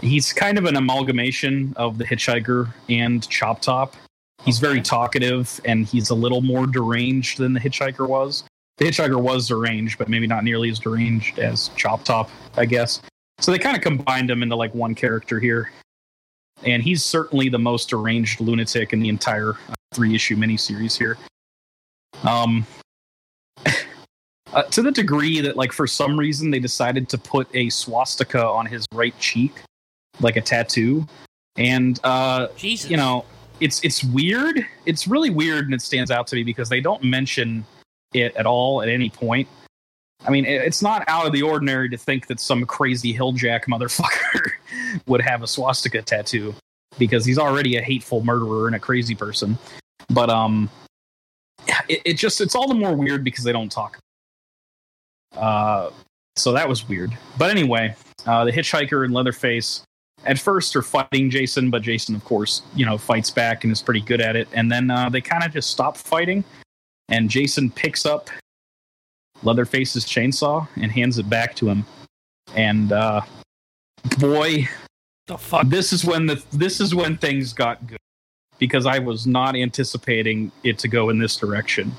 he's kind of an amalgamation of the hitchhiker and Chop Top. He's very talkative and he's a little more deranged than the hitchhiker was. The hitchhiker was deranged, but maybe not nearly as deranged as Chop Top, I guess. So they kind of combined him into like one character here. And he's certainly the most deranged lunatic in the entire uh, three issue miniseries here. Um, uh, to the degree that, like, for some reason they decided to put a swastika on his right cheek, like a tattoo. And, uh, Jesus. you know, it's it's weird. It's really weird, and it stands out to me because they don't mention it at all at any point. I mean, it's not out of the ordinary to think that some crazy hilljack motherfucker would have a swastika tattoo because he's already a hateful murderer and a crazy person. But um, it, it just it's all the more weird because they don't talk. Uh, so that was weird. But anyway, uh, the hitchhiker and Leatherface at first are fighting Jason, but Jason, of course, you know, fights back and is pretty good at it. And then uh, they kind of just stop fighting, and Jason picks up Leatherface's chainsaw and hands it back to him. And uh, boy, the fuck? this is when the this is when things got good because I was not anticipating it to go in this direction.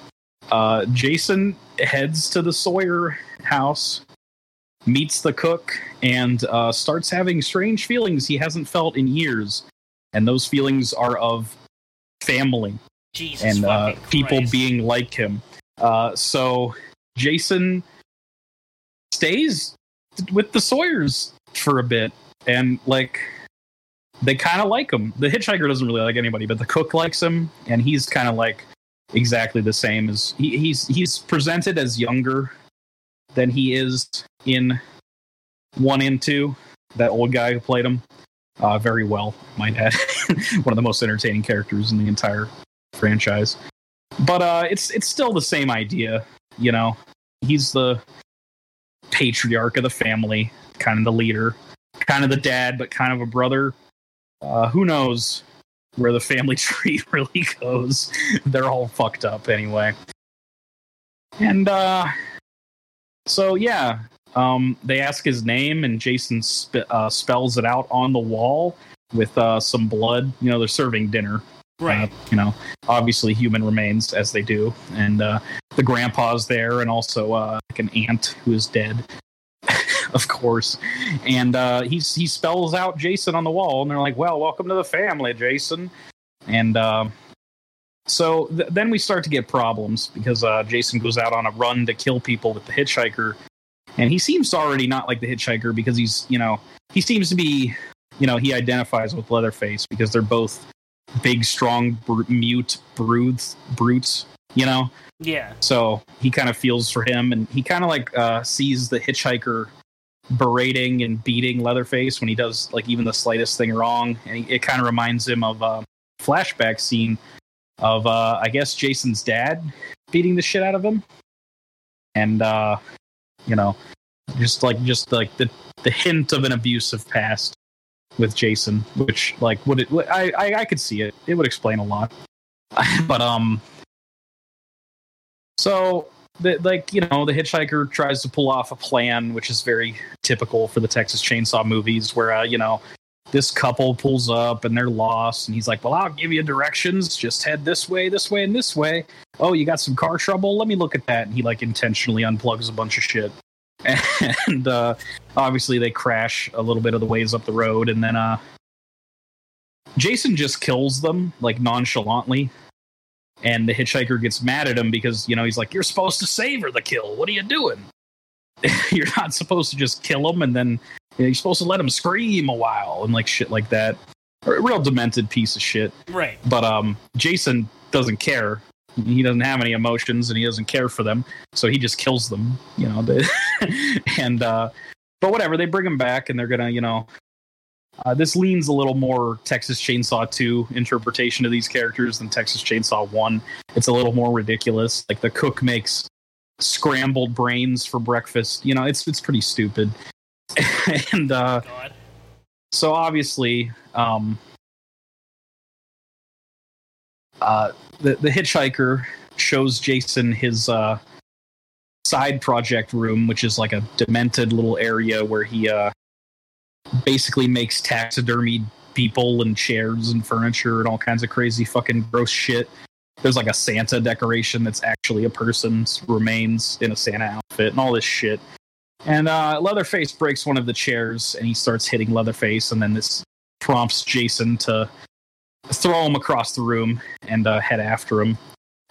Uh, Jason heads to the Sawyer house, meets the cook, and uh, starts having strange feelings he hasn't felt in years, and those feelings are of family Jesus and uh, people being like him. Uh, so Jason stays with the Sawyers for a bit, and like they kind of like him. The hitchhiker doesn't really like anybody, but the cook likes him, and he's kind of like exactly the same as he, he's he's presented as younger than he is in one and two. That old guy who played him uh, very well, might add. One of the most entertaining characters in the entire franchise. But uh, it's it's still the same idea, you know. He's the patriarch of the family, kind of the leader, kind of the dad, but kind of a brother. Uh, who knows where the family tree really goes? They're all fucked up anyway. And uh, so yeah, um, they ask his name, and Jason uh, spells it out on the wall with uh, some blood. You know, they're serving dinner right. uh, you know, obviously human remains as they do, and uh, the grandpa's there, and also uh, like an aunt who is dead, of course. And uh, he's he spells out Jason on the wall, and they're like, "Well, welcome to the family, Jason." And uh, so th- then we start to get problems because uh, Jason goes out on a run to kill people with the hitchhiker, and he seems already not like the hitchhiker because he's you know he seems to be you know he identifies with Leatherface because they're both big, strong, br- mute brutes, brutes, you know. yeah. So he kind of feels for him, and he kind of like uh, sees the hitchhiker berating and beating Leatherface when he does like even the slightest thing wrong, and he, it kind of reminds him of a flashback scene of uh, I guess Jason's dad beating the shit out of him, and uh, you know, just like just like the the hint of an abusive past with Jason, which like would it I, I I could see it. It would explain a lot. but um so the, like you know the hitchhiker tries to pull off a plan which is very typical for the Texas Chainsaw movies where uh, you know this couple pulls up and they're lost and he's like well I'll give you directions. Just head this way this way and this way. Oh you got some car trouble? Let me look at that. And he like intentionally unplugs a bunch of shit and uh obviously they crash a little bit of the ways up the road and then uh Jason just kills them like nonchalantly. And the hitchhiker gets mad at him because you know he's like you're supposed to savor the kill. What are you doing? You're not supposed to just kill him and then you know, you're supposed to let him scream a while and like shit like that. A real demented piece of shit. Right. but um jason doesn't care he doesn't have any emotions and he doesn't care for them so he just kills them you know and uh but whatever they bring him back and they're gonna you know uh, this leans a little more Texas Chainsaw 2 interpretation of these characters than Texas Chainsaw 1. It's a little more ridiculous. Like the cook makes scrambled brains for breakfast. You know, it's it's pretty stupid. and uh so obviously um uh the, the hitchhiker shows Jason his uh, side project room, which is like a demented little area where he uh, basically makes taxidermy people and chairs and furniture and all kinds of crazy fucking gross shit. There's like a Santa decoration that's actually a person's remains in a Santa outfit and all this shit. And uh, Leatherface breaks one of the chairs and he starts hitting Leatherface, and then this prompts Jason to throw him across the room and uh, head after him.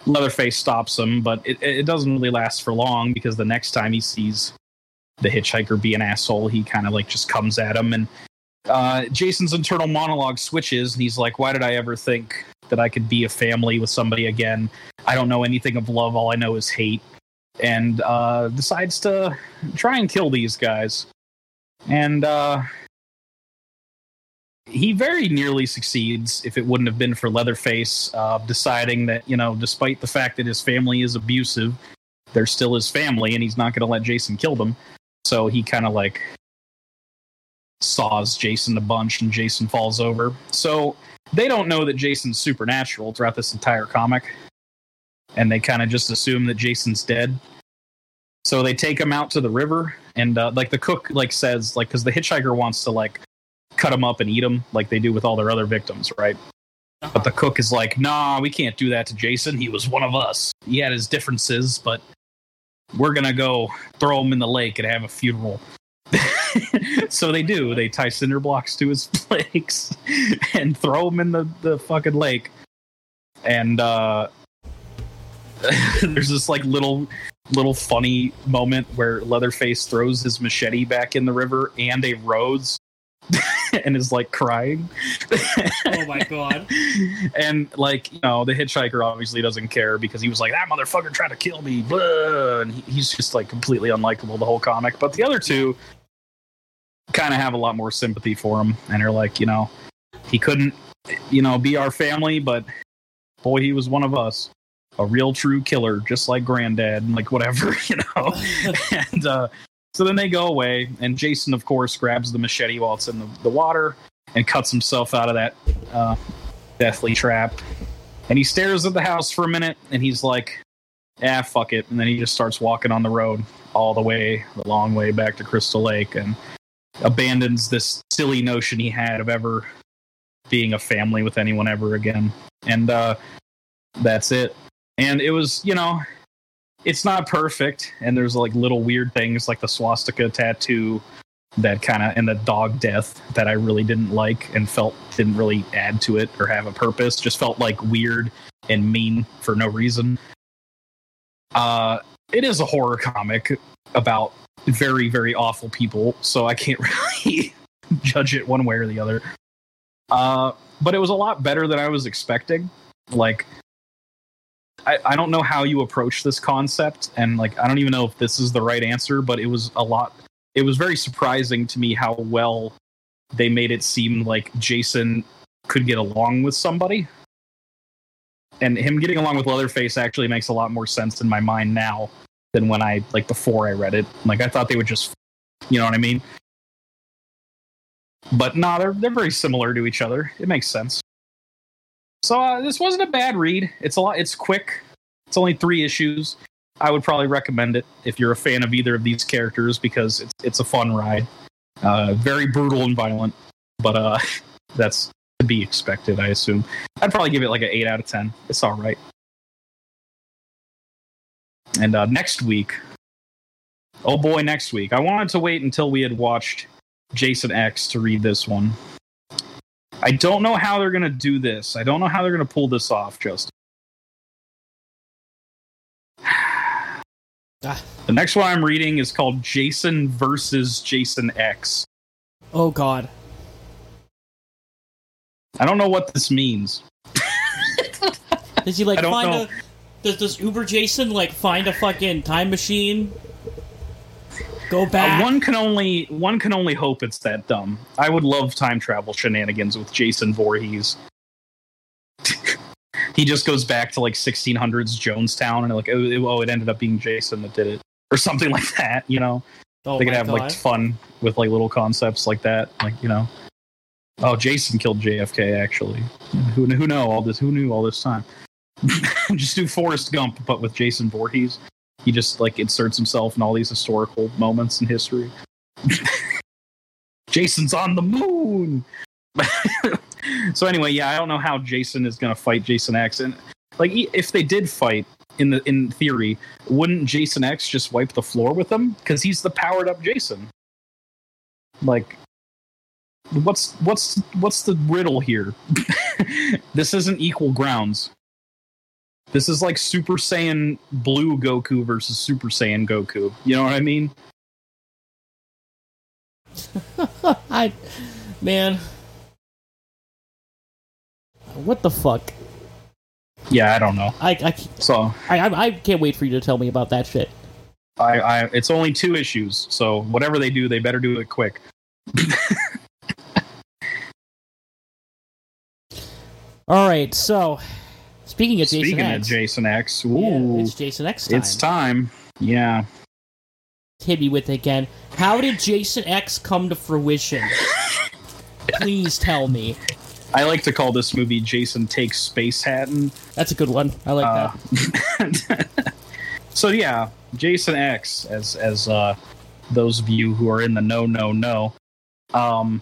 Leatherface stops him, but it, it doesn't really last for long because the next time he sees the hitchhiker be an asshole, he kind of like just comes at him. And uh, Jason's internal monologue switches, and he's like, Why did I ever think that I could be a family with somebody again? I don't know anything of love. All I know is hate. And uh, decides to try and kill these guys. And uh, he very nearly succeeds if it wouldn't have been for Leatherface uh, deciding that, you know, despite the fact that his family is abusive, they're still his family and he's not going to let Jason kill them. So he kind of like saws Jason a bunch and Jason falls over. So they don't know that Jason's supernatural throughout this entire comic. And they kind of just assume that Jason's dead. So they take him out to the river and uh, like the cook like says like cuz the hitchhiker wants to like cut them up and eat them like they do with all their other victims, right? But the cook is like, "Nah, we can't do that to Jason. He was one of us. He had his differences, but we're gonna go throw him in the lake and have a funeral." so they do. They tie cinder blocks to his legs and throw him in the, the fucking lake. And uh, there's this like little little funny moment where Leatherface throws his machete back in the river and a rose and is like crying. oh my god. and like, you know, the hitchhiker obviously doesn't care because he was like, that motherfucker tried to kill me. Blah! And he, he's just like completely unlikable the whole comic. But the other two kind of have a lot more sympathy for him and are like, you know, he couldn't, you know, be our family, but boy, he was one of us. A real true killer, just like granddad, and like whatever, you know. and uh so then they go away, and Jason, of course, grabs the machete while it's in the, the water and cuts himself out of that uh, deathly trap. And he stares at the house for a minute, and he's like, "Ah, fuck it." And then he just starts walking on the road all the way, the long way back to Crystal Lake, and abandons this silly notion he had of ever being a family with anyone ever again. And uh, that's it. And it was, you know, it's not perfect, and there's like little weird things like the swastika tattoo that kind of and the dog death that I really didn't like and felt didn't really add to it or have a purpose. Just felt like weird and mean for no reason. Uh, it is a horror comic about very very awful people, so I can't really judge it one way or the other. Uh, but it was a lot better than I was expecting. Like I, I don't know how you approach this concept, and like I don't even know if this is the right answer, but it was a lot. It was very surprising to me how well they made it seem like Jason could get along with somebody, and him getting along with Leatherface actually makes a lot more sense in my mind now than when I like before I read it. Like I thought they would just, you know what I mean. But no, nah, they're they're very similar to each other. It makes sense. So uh, this wasn't a bad read. It's a lot. It's quick. It's only three issues. I would probably recommend it if you're a fan of either of these characters because it's it's a fun ride. Uh, very brutal and violent, but uh, that's to be expected, I assume. I'd probably give it like an eight out of ten. It's all right. And uh, next week, oh boy, next week. I wanted to wait until we had watched Jason X to read this one. I don't know how they're going to do this. I don't know how they're going to pull this off, Justin. Ah. The next one I'm reading is called Jason versus Jason X. Oh God. I don't know what this means. Does he like find know. a? Does does Uber Jason like find a fucking time machine Go uh, back. Uh, one can only one can only hope it's that dumb. I would love time travel shenanigans with Jason Voorhees. he just goes back to like 1600s Jonestown and like oh, it, oh it ended up being Jason that did it or something like that. You know, oh they could have God. like fun with like little concepts like that. Like you know, oh Jason killed JFK actually. Who who know all this? Who knew all this time? just do Forrest Gump, but with Jason Voorhees. He just like inserts himself in all these historical moments in history. Jason's on the moon. so anyway, yeah, I don't know how Jason is going to fight Jason X, and like if they did fight in the in theory, wouldn't Jason X just wipe the floor with them because he's the powered up Jason? Like, what's what's what's the riddle here? this isn't equal grounds. This is like Super Saiyan Blue Goku versus Super Saiyan Goku. You know what I mean? I, man, what the fuck? Yeah, I don't know. I, I, So I, I, I can't wait for you to tell me about that shit. I, I it's only two issues. So whatever they do, they better do it quick. All right, so speaking of Jason Speaking X, of Jason X, yeah, it's Jason X time. it's time. Yeah. Hit me with it again. How did Jason X come to fruition? Please tell me. I like to call this movie Jason Takes Spacehattan. That's a good one. I like Uh, that. so yeah, Jason X, as as uh, those of you who are in the no no no, um,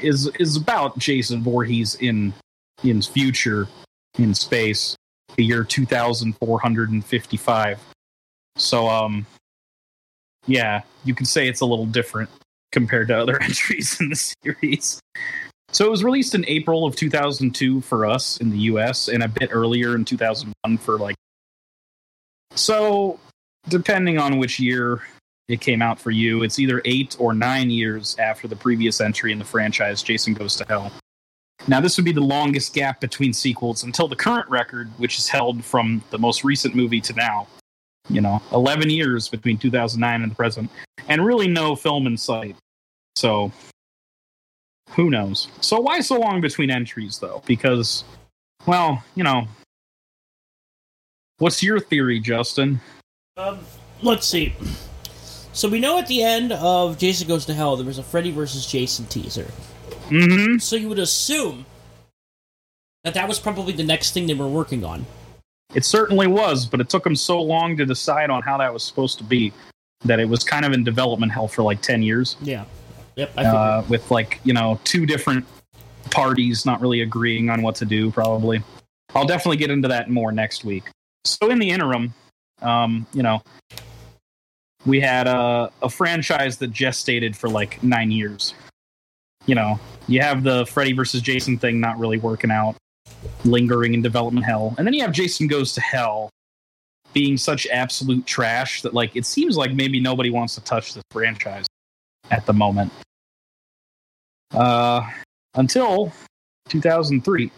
is is about Jason Voorhees in in future in space, the year two thousand four hundred and fifty five. So um, yeah, you can say it's a little different compared to other entries in the series. So it was released in April of 2002 for us in the US and a bit earlier in 2001 for like So depending on which year it came out for you, it's either 8 or 9 years after the previous entry in the franchise Jason Goes to Hell. Now this would be the longest gap between sequels until the current record which is held from the most recent movie to now. You know, 11 years between 2009 and the present and really no film in sight. So who knows? So why so long between entries though? Because well, you know, what's your theory, Justin? Um, let's see. So we know at the end of Jason Goes to Hell there was a Freddy versus Jason teaser. Mhm. So you would assume that that was probably the next thing they were working on. It certainly was, but it took them so long to decide on how that was supposed to be that it was kind of in development hell for like 10 years Yeah. Yep. I uh, with like, you know, two different parties not really agreeing on what to do probably. I'll definitely get into that more next week. So in the interim, um, you know, we had a, a franchise that gestated for like nine years. You know, you have the Freddy versus Jason thing not really working out, lingering in development hell, and then you have Jason Goes to Hell being such absolute trash that like it seems like maybe nobody wants to touch this franchise at the moment. Uh, until 2003.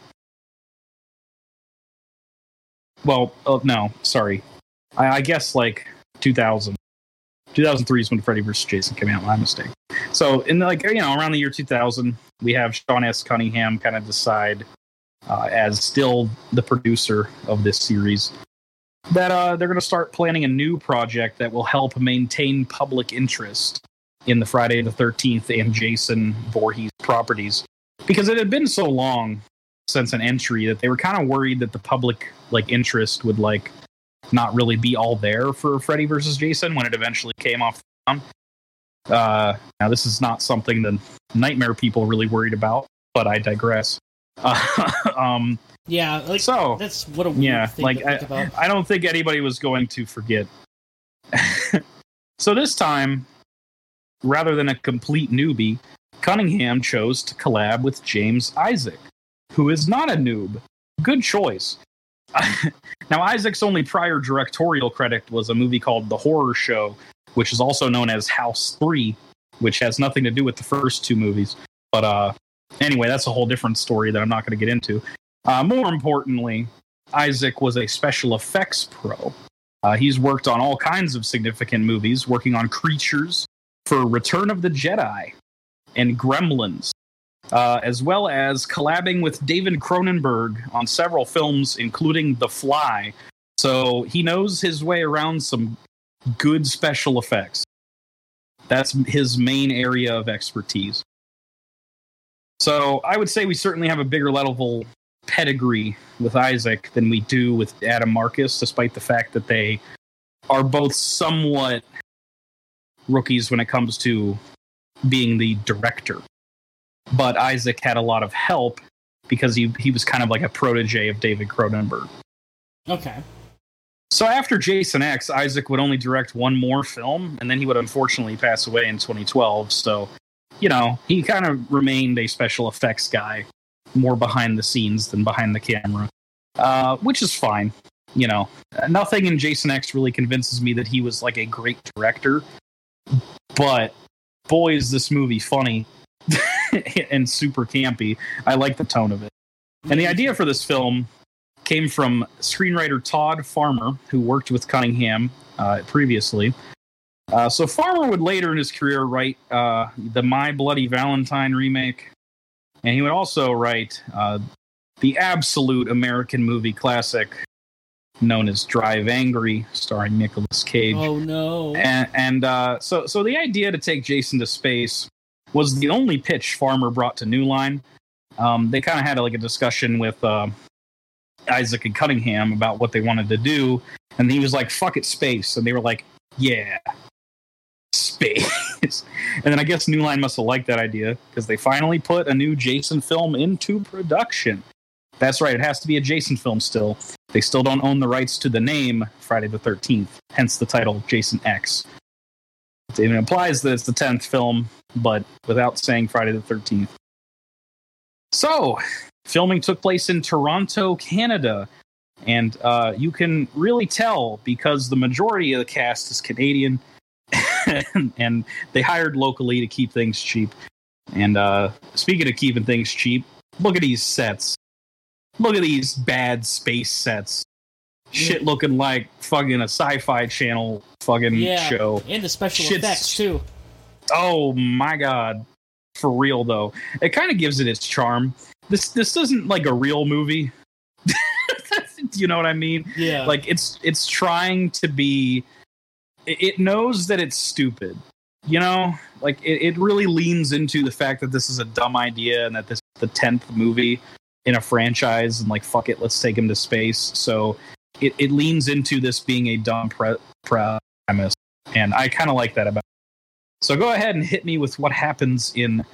Well, oh, no, sorry. I, I guess like 2000. 2003 is when Freddy vs. Jason came out. My mistake. So in the, like you know around the year 2000, we have Sean S. Cunningham kind of decide uh, as still the producer of this series that uh, they're going to start planning a new project that will help maintain public interest in the Friday the 13th and Jason Voorhees properties because it had been so long since an entry that they were kind of worried that the public like interest would like not really be all there for Freddy versus Jason when it eventually came off the ground. Uh, now this is not something the Nightmare people really worried about, but I digress. Uh, um, yeah. Like so that's what a weird yeah, thing like to I, about. I don't think anybody was going to forget. so this time, rather than a complete newbie, Cunningham chose to collab with James Isaac, who is not a noob. Good choice. now, Isaac's only prior directorial credit was a movie called The Horror Show, which is also known as House 3, which has nothing to do with the first two movies. But uh, anyway, that's a whole different story that I'm not going to get into. Uh, more importantly, Isaac was a special effects pro. Uh, he's worked on all kinds of significant movies, working on Creatures for Return of the Jedi and Gremlins, uh, as well as collabing with David Cronenberg on several films, including The Fly. So he knows his way around some good special effects. That's his main area of expertise. So I would say we certainly have a bigger level pedigree with Isaac than we do with Adam Marcus, despite the fact that they are both somewhat rookies when it comes to being the director. But Isaac had a lot of help because he, he was kind of like a protege of David Cronenberg. Okay. So after Jason X, Isaac would only direct one more film, and then he would unfortunately pass away in 2012. So, you know, he kind of remained a special effects guy, more behind the scenes than behind the camera, uh, which is fine. You know, nothing in Jason X really convinces me that he was like a great director, but boy, is this movie funny and super campy. I like the tone of it. And the idea for this film came from screenwriter Todd Farmer, who worked with Cunningham uh, previously. Uh, so Farmer would later in his career write uh, the My Bloody Valentine remake, and he would also write uh, the absolute American movie classic known as Drive Angry, starring Nicolas Cage. Oh no! And, and uh, so, so the idea to take Jason to space was the only pitch Farmer brought to New Line. Um, they kind of had like a discussion with uh, Isaac and Cunningham about what they wanted to do, and he was like, "Fuck it, space," and they were like, "Yeah, space." and then I guess New Line must have liked that idea because they finally put a new Jason film into production. That's right; it has to be a Jason film still. They still don't own the rights to the name Friday the Thirteenth, hence the title Jason X. It implies that it's the tenth film, but without saying Friday the Thirteenth. So, filming took place in Toronto, Canada, and uh, you can really tell because the majority of the cast is Canadian, and, and they hired locally to keep things cheap. And uh, speaking of keeping things cheap, look at these sets. Look at these bad space sets. Shit looking like fucking a sci-fi channel fucking Yeah, show. and the special Shit's- effects too. Oh my god. For real though. It kind of gives it its charm. This this isn't like a real movie. You know what I mean? Yeah, Like it's it's trying to be it, knows that it's stupid. You know? Like it, it really leans into the fact that this is a dumb idea and that this is the tenth movie in a franchise and like fuck it, let's take him to space. So it, it leans into this being a dumb pre- premise. And I kind of like that about It. so go ahead and hit me with what happens in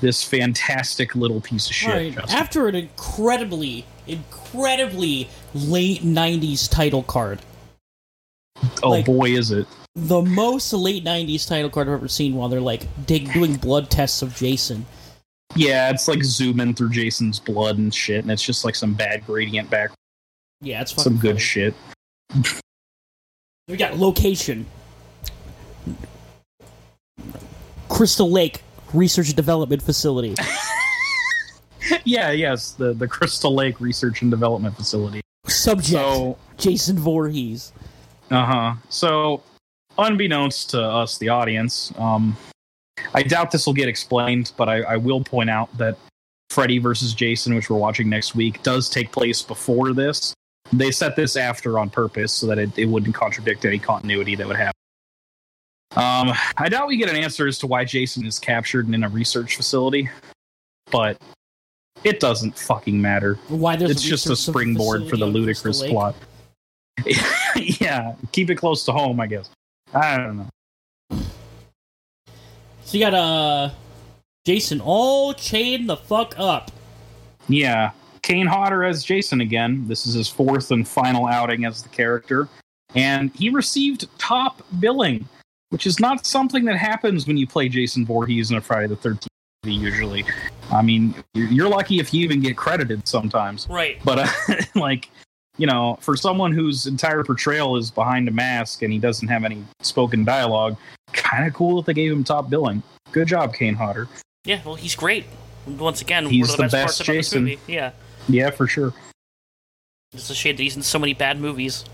this fantastic little piece of shit. Right. After an incredibly, incredibly late '90s title card, oh like- boy, is it! the most late '90s title card I've ever seen, while they're like dig- doing blood tests of Jason. Yeah, it's like zooming through Jason's blood and shit, and it's just like some bad gradient back, Yeah, it's fucking some good funny. shit. We got location. Crystal Lake Research and Development Facility. yeah, yes, the the Crystal Lake Research and Development Facility. Subject So, Jason Voorhees. uh huh. So, unbeknownst to us, the audience, um, I doubt this will get explained, but I, I will point out that Freddy versus Jason, which we're watching next week, does take place before this. They set this after on purpose so that it, it wouldn't contradict any continuity that would happen. Um, I doubt we get an answer as to why Jason is captured and in a research facility, but it doesn't fucking matter. Why there's it's just a springboard for the facility on Crystal ludicrous Lake. plot. yeah, keep it close to home, I guess. I don't know. So you got uh Jason all chained the fuck up. Yeah, Kane Hodder as Jason again. This is his fourth and final outing as the character, and he received top billing, which is not something that happens when you play Jason Voorhees in a Friday the Thirteenth movie. Usually, I mean, you're lucky if you even get credited sometimes. Right. But uh, like, you know, for someone whose entire portrayal is behind a mask and he doesn't have any spoken dialogue, kind of cool that they gave him top billing. Good job, Kane Hodder. Yeah, well he's great. Once again, He's one of the the best, best Jason. this movie. Yeah. Yeah, for sure. It's a shame that he's in so many bad movies.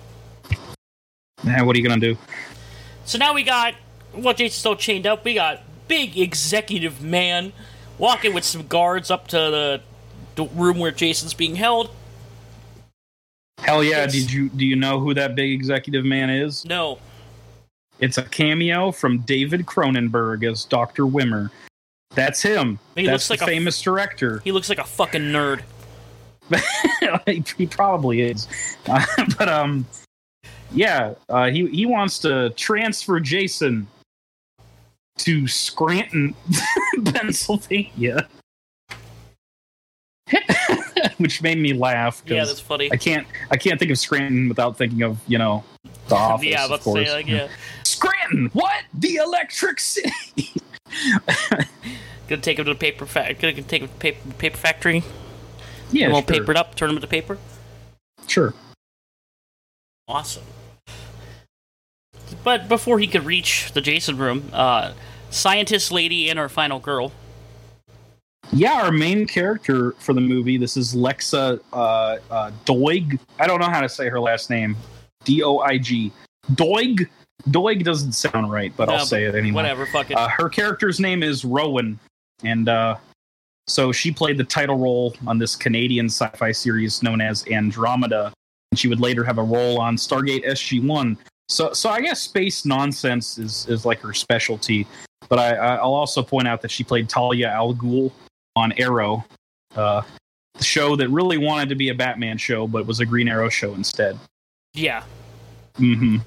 Yeah, what are you gonna do? So now we got well, Jason's still chained up. We got big executive man walking with some guards up to the, the room where Jason's being held. Hell yeah! Yes. Did you do you know who that big executive man is? No, It's a cameo from David Cronenberg as Doctor Wimmer. That's him. He That's looks like the a- famous director. he looks like a fucking nerd. he probably is, uh, but um, yeah, uh, he he wants to transfer Jason to Scranton, Pennsylvania, which made me laugh. Yeah, that's funny. I can't I can't think of Scranton without thinking of you know the office. yeah, let's say like yeah. Scranton, what? The Electric City. Gonna take him to the paper factory. Gonna take him to paper, paper factory. Yeah, we'll sure. paper it up, turn them into paper. Sure. Awesome. But before he could reach the Jason room, uh, scientist lady and our final girl. Yeah, our main character for the movie. This is Lexa uh, uh, Doig. I don't know how to say her last name. D O I G. Doig. Doig doesn't sound right, but No, I'll say it anyway. Whatever, fuck it. Uh, her character's name is Rowan, and uh, so she played the title role on this Canadian sci-fi series known as Andromeda, and she would later have a role on Stargate SG One. So, so I guess space nonsense is is like her specialty. But I, I- I'll also point out that she played Talia al Ghul on Arrow, uh, the show that really wanted to be a Batman show, but was a Green Arrow show instead. yeah. hmm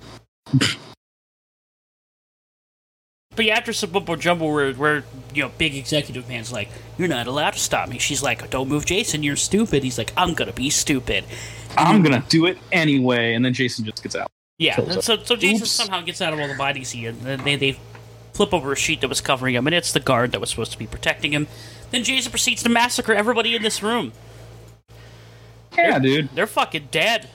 But yeah, after some bumbo jumble where, where, you know, big executive man's like, you're not allowed to stop me. She's like, don't move Jason, you're stupid. He's like, I'm gonna be stupid. I'm gonna do it anyway, and then Jason just gets out. Yeah, and so, so Jason Oops. somehow gets out of all the bodies he and then they, they flip over a sheet that was covering him, and it's the guard that was supposed to be protecting him. Then Jason proceeds to massacre everybody in this room. Yeah, dude. They're fucking dead.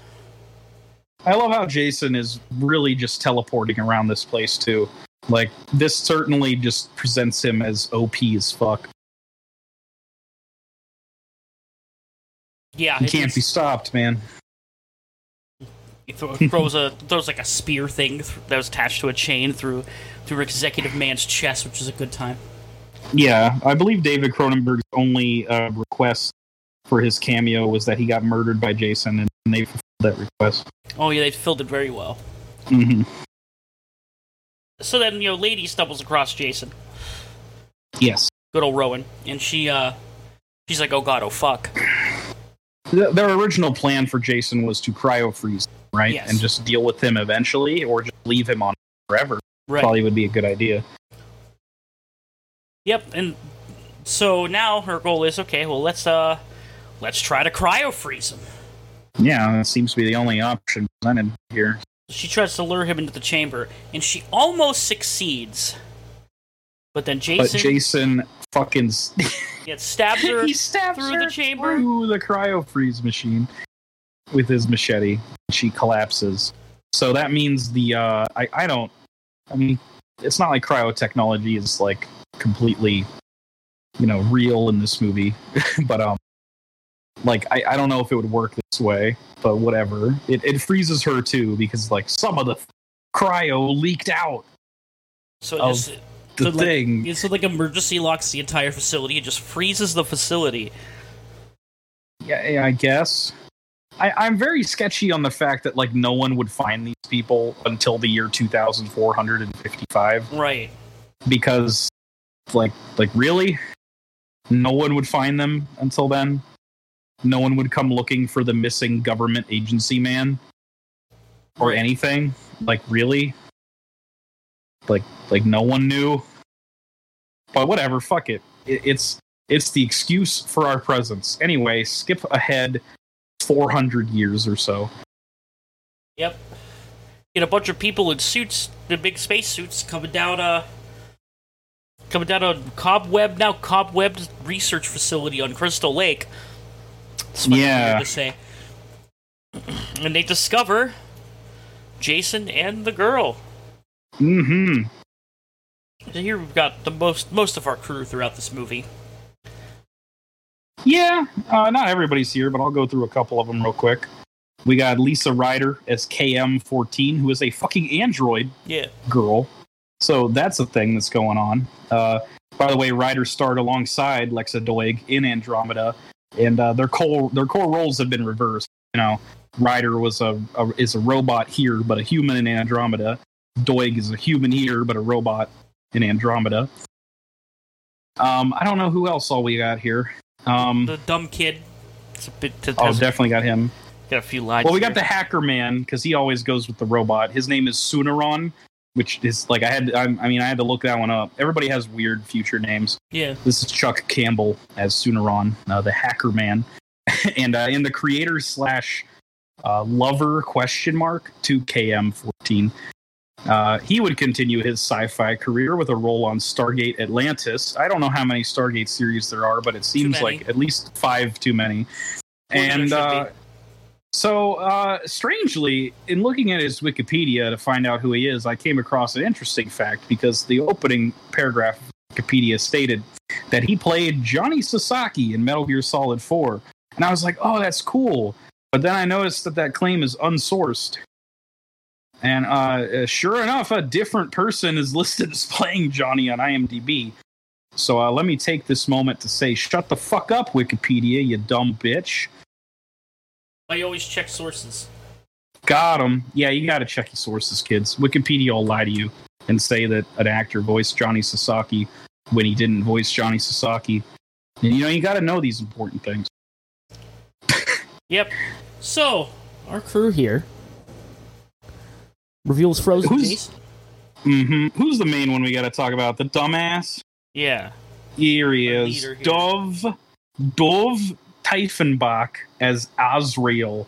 I love how Jason is really just teleporting around this place too. Like this certainly just presents him as OP as fuck. Yeah, He can't be stopped, man. He throw, throws a throws like a spear thing th- that was attached to a chain through through executive man's chest, which is a good time. Yeah, I believe David Cronenberg's only uh, request for his cameo was that he got murdered by Jason, and they fulfilled that request. Oh yeah, they filled it very well. hmm So then you know, lady stumbles across Jason, Yes, good old Rowan, and she uh she's like, oh god, oh fuck. Th- their original plan for Jason was to cryo freeze, him, right, Yes. and just deal with him eventually, or just leave him on forever. Right. Probably would be a good idea. Yep, and so now her goal is okay. Well, let's uh let's try to cryo freeze him. Yeah, that seems to be the only option presented here. She tries to lure him into the chamber, and she almost succeeds. But then But Jason Jason fucking yeah, stabs her he stabs through her the chamber. through the cryo freeze machine with his machete. She collapses. So that means the uh, I I don't. I mean, it's not like cryo technology is like completely, you know, real in this movie, but um, like I I don't know if it would work this way, but whatever. It it freezes her too because like some of the cryo leaked out. So it just The so like, thing. It's like emergency locks the entire facility. It just freezes the facility. Yeah, yeah, I guess. I, I'm very sketchy on the fact that like no one would find these people until the year 2455 Right. because like like really no one would find them until then. No one would come looking for the missing government agency man or anything. Like really? Like like no one knew. But whatever, fuck it. it it's it's the excuse for our presence. Anyway, skip ahead 400 years or so. Yep. Get a bunch of people in suits, the big space suits, coming down uh coming down a cobweb now cobwebbed research facility on Crystal Lake. It's Yeah. to say. And they discover Jason and the girl. Mm-hmm. So here we've got the most most of our crew throughout this movie. Yeah, uh, not everybody's here, but I'll go through a couple of them real quick. We got Lisa Ryder as KM14, who is a fucking android Yeah. girl. So that's a thing that's going on. Uh, by the way, Ryder starred alongside Lexa Doig in Andromeda, and uh, their core their core roles have been reversed. You know, Ryder was a, a is a robot here, but a human in Andromeda. Doig is a human here, but a robot in Andromeda. Um, I don't know who else all we got here. Um, The dumb kid. It's a bit. To, Oh, definitely got him. got a few lines. Well, we got the hacker man because he always goes with the robot. His name is Tsunaron, which is like I had. I, I mean, I had to look that one up. Everybody has weird future names. yeah. This is Chuck Campbell as Tsunaron, uh, the hacker man, and uh, in the creator slash uh, lover question mark to KM fourteen. Uh, he would continue his sci-fi career with a role on Stargate Atlantis. I don't know how many Stargate series there are, but it seems like at least five too many. And uh. So, uh, strangely, in looking at his Wikipedia to find out who he is, I came across an interesting fact because the opening paragraph of Wikipedia stated that he played Johnny Sasaki in Metal Gear Solid 4. And I was like, oh, that's cool. But then I noticed that that claim is unsourced. And uh, sure enough, a different person is listed as playing Johnny on IMDb. So uh, let me take this moment to say, shut the fuck up, Wikipedia, you dumb bitch. I always check sources. Got him. Yeah, you got to check your sources, kids. Wikipedia will lie to you and say that an actor voiced Johnny Sasaki when he didn't voice Johnny Sasaki. And you know, you got to know these important things. Yep. So Our crew here reveals Frozen Who's- Jason. hmm Who's the main one we got to talk about? The dumbass. yeah. Here he Our is. here. Dov, Dov Tiefenbach as Azrael.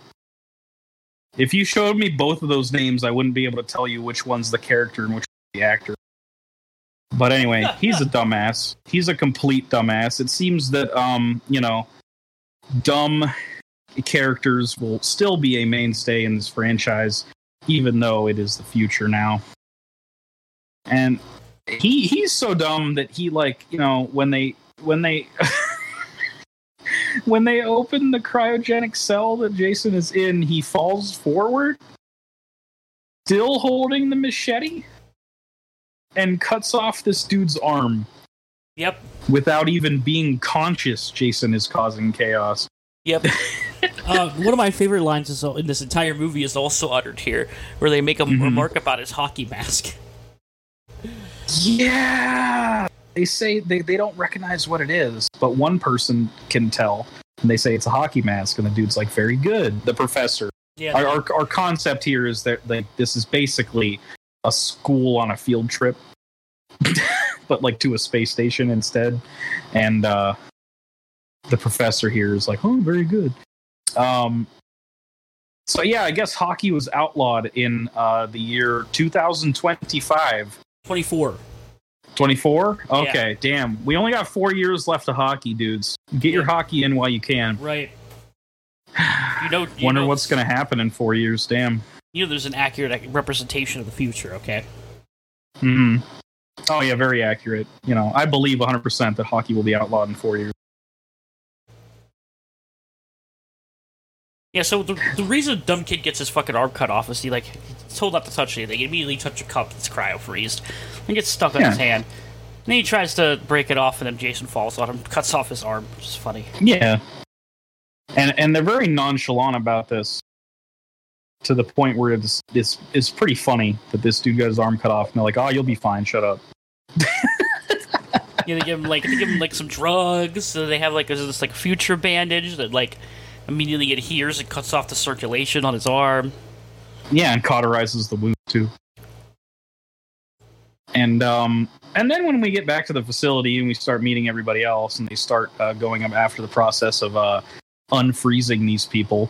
If you showed me both of those names, I wouldn't be able to tell you which one's the character and which one's the actor. But anyway, he's a dumbass. He's a complete dumbass. It seems that um, you know, dumb characters will still be a mainstay in this franchise, even though it is the future now. And he he's so dumb that he like you know when they when they when they open the cryogenic cell that Jason is in, he falls forward, still holding the machete, and cuts off this dude's arm Yep. without even being conscious. Jason is causing chaos. Yep. uh, one of my favorite lines is, in this entire movie is also uttered here, where they make a Mhm. remark about his hockey mask. Yeah. They say they, they don't recognize what it is, but one person can tell. And they say it's a hockey mask, and the dude's like, very good. The professor. Yeah. Our, our, our concept here is that like this is basically a school on a field trip, but like to a space station instead. And uh, the professor here is like, oh, very good. Um, so yeah, I guess hockey was outlawed in uh, the year 2025. 24. 24? Yeah. Okay, damn. We only got four years left of hockey, dudes. Get your hockey in while you can. Right. You know, you Wonder know, what's going to happen in four years. Damn. You know, there's an accurate representation of the future. Okay. hmm Oh, yeah, very accurate. You know, I believe 100% that hockey will be outlawed in four years. Yeah. So the the reason dumb kid gets his fucking arm cut off is he like he's told not to touch anything. He immediately touch a cup that's cryo freezed and gets stuck on Yeah. his hand. And then he tries to break it off, and then Jason falls on him, cuts off his arm, which is funny. Yeah. And and they're very nonchalant about this to the point where it's, it's, it's pretty funny that this dude got his arm cut off and they're like, oh, you'll be fine. Shut up. Yeah, they give him like they give him like some drugs. So they have like this like future bandage that like immediately adheres and cuts off the circulation on his arm. Yeah, and cauterizes the wound too. And um, and then when we get back to the facility and we start meeting everybody else, and they start uh, going up after the process of uh, unfreezing these people,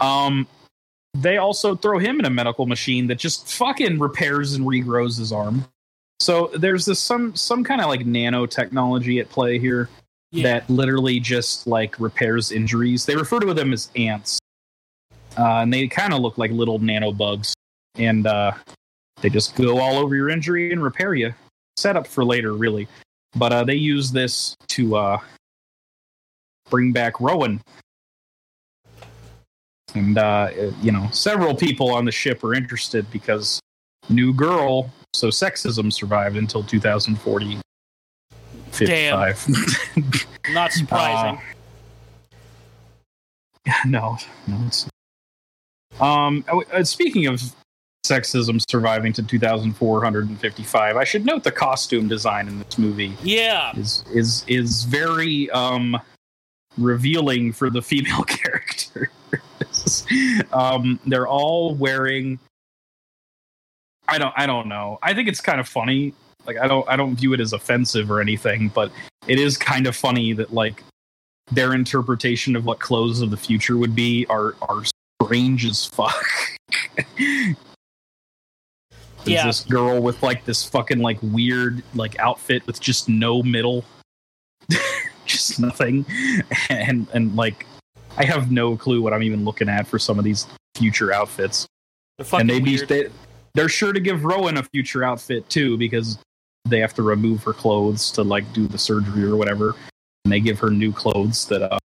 um, they also throw him in a medical machine that just fucking repairs and regrows his arm. So there's this some some kind of like nanotechnology at play here that literally just like repairs injuries. They refer to them as ants, uh, and they kind of look like little nanobugs, and uh, they just go all over your injury and repair you. Set up for later, really, but uh, they use this to uh, bring back Rowan. And uh, you know, several people on the ship are interested because new girl, so sexism survived until 2040. 55. Not surprising. no, no, it's um. uh, Speaking of sexism surviving to 2455, I should note the costume design in this movie yeah. is is is very um revealing for the female characters. um, they're all wearing. I don't. I don't know. I think it's kind of funny. Like I don't. I don't view it as offensive or anything, but it is kind of funny that like their interpretation of what clothes of the future would be are are strange as fuck. There's Yeah. this girl with like this fucking like weird like outfit with just no middle, just nothing, and and like I have no clue what I'm even looking at for some of these future outfits. They're fucking and they be they, they're sure to give Rowan a future outfit too because they have to remove her clothes to like do the surgery or whatever, and they give her new clothes that uh,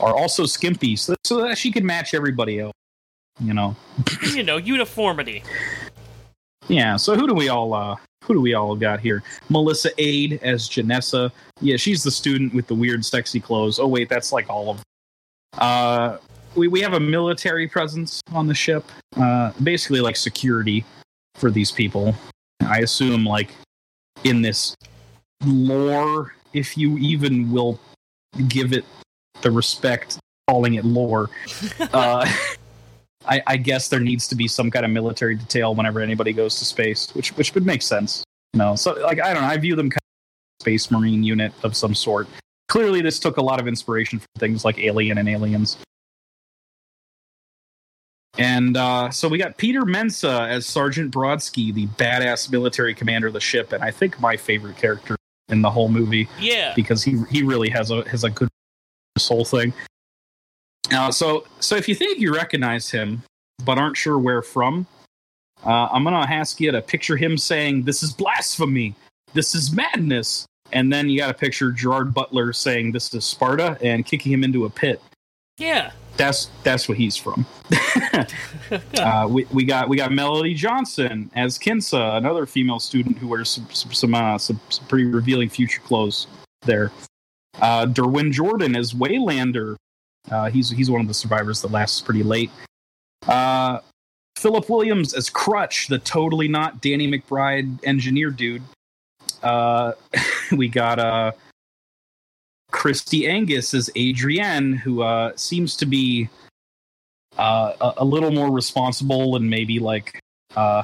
are also skimpy so, so that she can match everybody else. You know. you know, uniformity. Yeah. So who do we all uh who do we all got here? Melyssa Ade as Janessa. Yeah, she's the student with the weird sexy clothes. Oh wait, that's like all of them. Uh we, we have a military presence on the ship. Uh basically like security for these people. I assume like in this lore, if you even will give it the respect calling it lore. Uh I, I guess there needs to be some kind of military detail whenever anybody goes to space, which which would make sense. You know, so like I don't know, I view them kind of space marine unit of some sort. Clearly, this took a lot of inspiration from things like Alien and Aliens. And uh, so we got Peter Mensah as Sergeant Brodsky, the badass military commander of the ship, and I think my favorite character in the whole movie Yeah. because he he really has a has a good this whole thing. Uh, so so if you think you recognize him but aren't sure where from, uh, I'm gonna ask you to picture him saying, "This is blasphemy. This is madness." And then you got to picture Gerard Butler saying, "This is Sparta," and kicking him into a pit. Yeah. That's that's what he's from. uh, we, we got we got Melody Johnson as Kinsa, another female student who wears some some some, uh, some, some pretty revealing future clothes there. Uh, Derwin Jordan as Waylander. Uh, he's he's one of the survivors that lasts pretty late. Uh, Philip Williams as Crutch, the totally not Danny McBride engineer dude. Uh, we got uh, Kristi Angus as Adrienne, who uh, seems to be uh, a, a little more responsible and maybe like uh,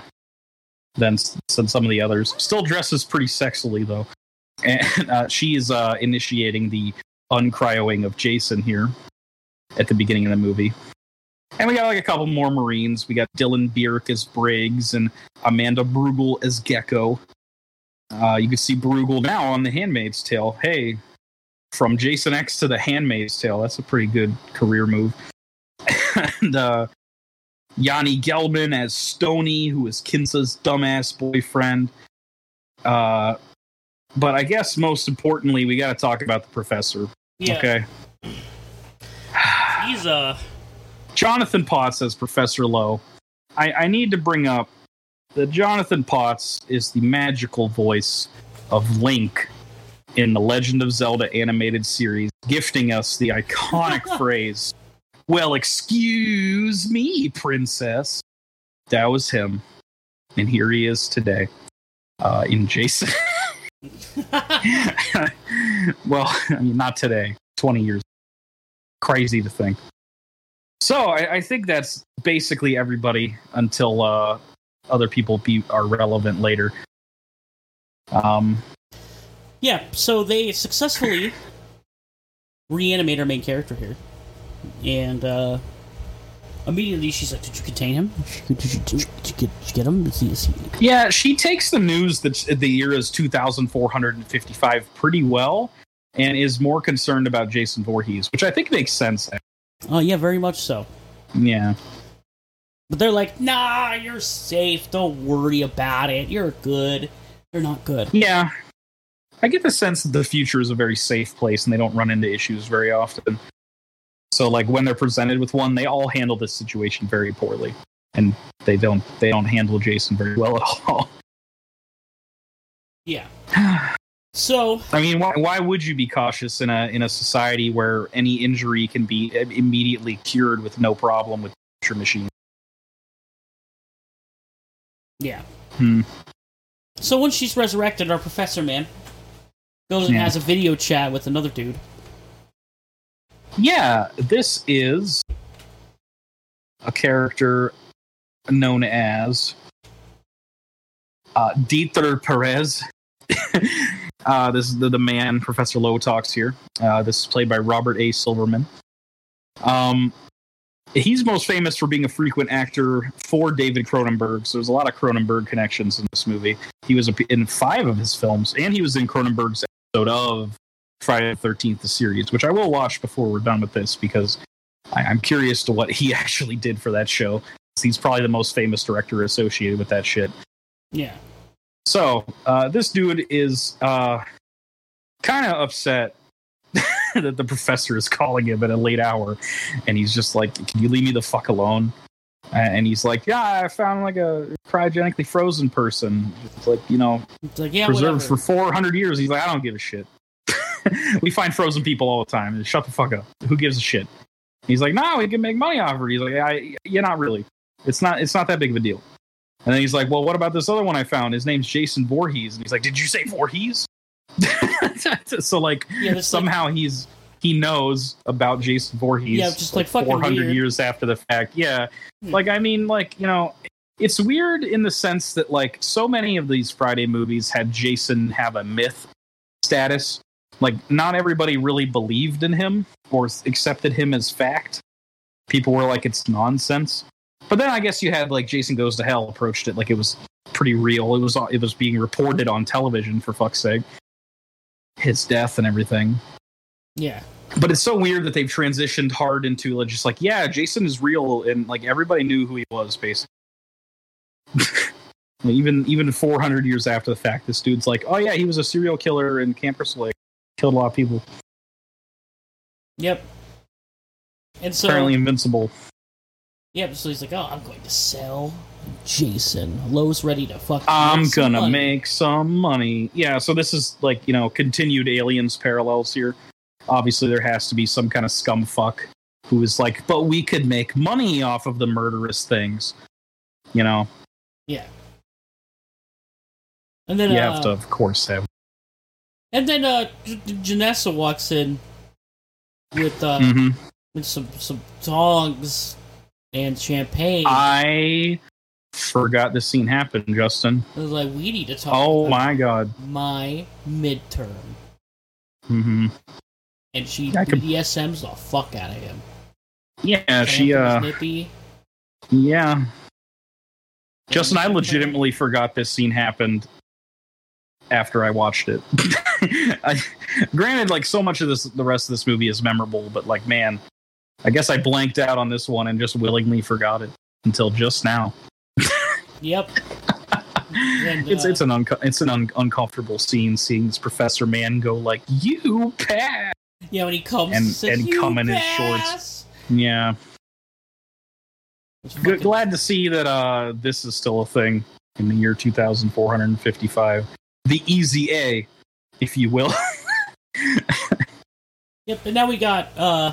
than, than some of the others. Still dresses pretty sexily though, and uh, she is uh, initiating the uncryoing of Jason here at the beginning of the movie. And we got like a couple more Marines. We got Dylan Bierk as Briggs and Amanda Brugel as Gecko. Uh, you can see Brugel now on The Handmaid's Tale. Hey, from Jason X to The Handmaid's Tale. That's a pretty good career move. and uh, Yani Gelman as Stony, who is Kinsa's dumbass boyfriend. Uh, but I guess most importantly, we got to talk about the professor. Yeah. Okay. He's uh Jonathan Potts as Professor Lowe. I, I need to bring up that Jonathan Potts is the magical voice of Link in the Legend of Zelda animated series, gifting us the iconic phrase, Well, excuse me, princess. That was him. And here he is today uh, in Jason. well, I mean, not today, 20 years. Crazy to think. So I, I think that's basically everybody until uh, other people be are relevant later. Um, Yeah, so they successfully reanimate our main character here. And uh immediately she's like, Did you contain him? Did you, did you, did you get, did you get him? Is he, is he... yeah, she takes the news that the year is 2,455 pretty well, and is more concerned about Jason Voorhees, which I think makes sense. Oh, yeah, very much so. Yeah, But they're like, Nah, you're safe. Don't worry about it. You're good. You're not good. yeah. I get the sense that the future is a very safe place, and they don't run into issues very often. So, like when they're presented with one, they all handle this situation very poorly, and they don't they don't handle Jason very well at all. Yeah. So, I mean, why, why would you be cautious in a in a society where any injury can be immediately cured with no problem with your machine? yeah. Hmm. So once she's resurrected, our professor man goes and Yeah. has a video chat with another dude. Yeah, this is a character known as uh, Dieter Perez. uh, this is the, the man Professor Lowe talks here. Uh, this is played by Robert A. Silverman. Um, he's most famous for being a frequent actor for David Cronenberg. So there's a lot of Cronenberg connections in this movie. He was in five of his films, and he was in Cronenberg's of Friday the Thirteenth, the series, which I will watch before we're done with this because I, I'm curious to what he actually did for that show. He's probably the most famous director associated with that shit. Yeah. So uh, this dude is uh, kind of upset that the professor is calling him at a late hour, and he's just like, "Can you leave me the fuck alone?" And he's like, "Yeah, I found like a cryogenically frozen person. It's like you know, It's like, yeah, preserved whatever. for 400 years." He's like, "I don't give a shit. we find frozen people all the time. Shut the fuck up. Who gives a shit?" He's like, "No, we can make money off of her." He's like, "I, yeah, not really. It's not. It's not that big of a deal." And then he's like, "Well, what about this other one I found? His name's Jason Voorhees." And he's like, "Did you say Voorhees?" so like Yeah, somehow he's he knows about Jason Voorhees. Yeah, just, like, fucking 400 weird. years after the fact. Yeah, Hmm. like I mean, like you know, it's weird in the sense that like so many of these Friday movies had Jason have a myth status. Like not everybody really believed in him or accepted him as fact. People were like, it's nonsense. But then I guess you had like Jason Goes to Hell approached it like it was pretty real. It was it was being reported on television for fuck's sake. His death and everything. Yeah. But it's so weird that they've transitioned hard into like, just like, yeah, Jason is real, and like everybody knew who he was, basically. even even 400 years after the fact, this dude's like, oh yeah, he was a serial killer in Camp Crystal Lake, killed a lot of people. Yep. And so, Apparently invincible. yep. So he's like, "Oh, I'm going to sell Jason. Lowe's ready to fuck. I'm gonna money." make some money. Yeah, so this is like, you know, continued aliens parallels here. Obviously, there has to be some kind of scum fuck who is like, but we could make money off of the murderous things. You know, Yeah. And then, you uh, have to, of course, have. and then uh, Janessa walks in with uh, Mhm. with some some tongs and champagne. I forgot this scene happened, Justin. I was like, we need to talk. Oh about my god. my midterm. hmm And she I could- BDSM's the fuck out of him. Yeah, she. Uh nippy. Yeah, Justin, I legitimately forgot this scene happened after I watched it. I, granted, like so much of this, the rest of this movie is memorable, but like, man, I guess I blanked out on this one and just willingly forgot it until just now. Yep. And, it's uh, it's an unco- it's an un- uncomfortable scene seeing this professor man go like you pass. Yeah, when he comes And- says, and come in his shorts. Yeah, glad to see that uh, this is still a thing in the year 2455. The easy A, if you will. Yep, and now we got uh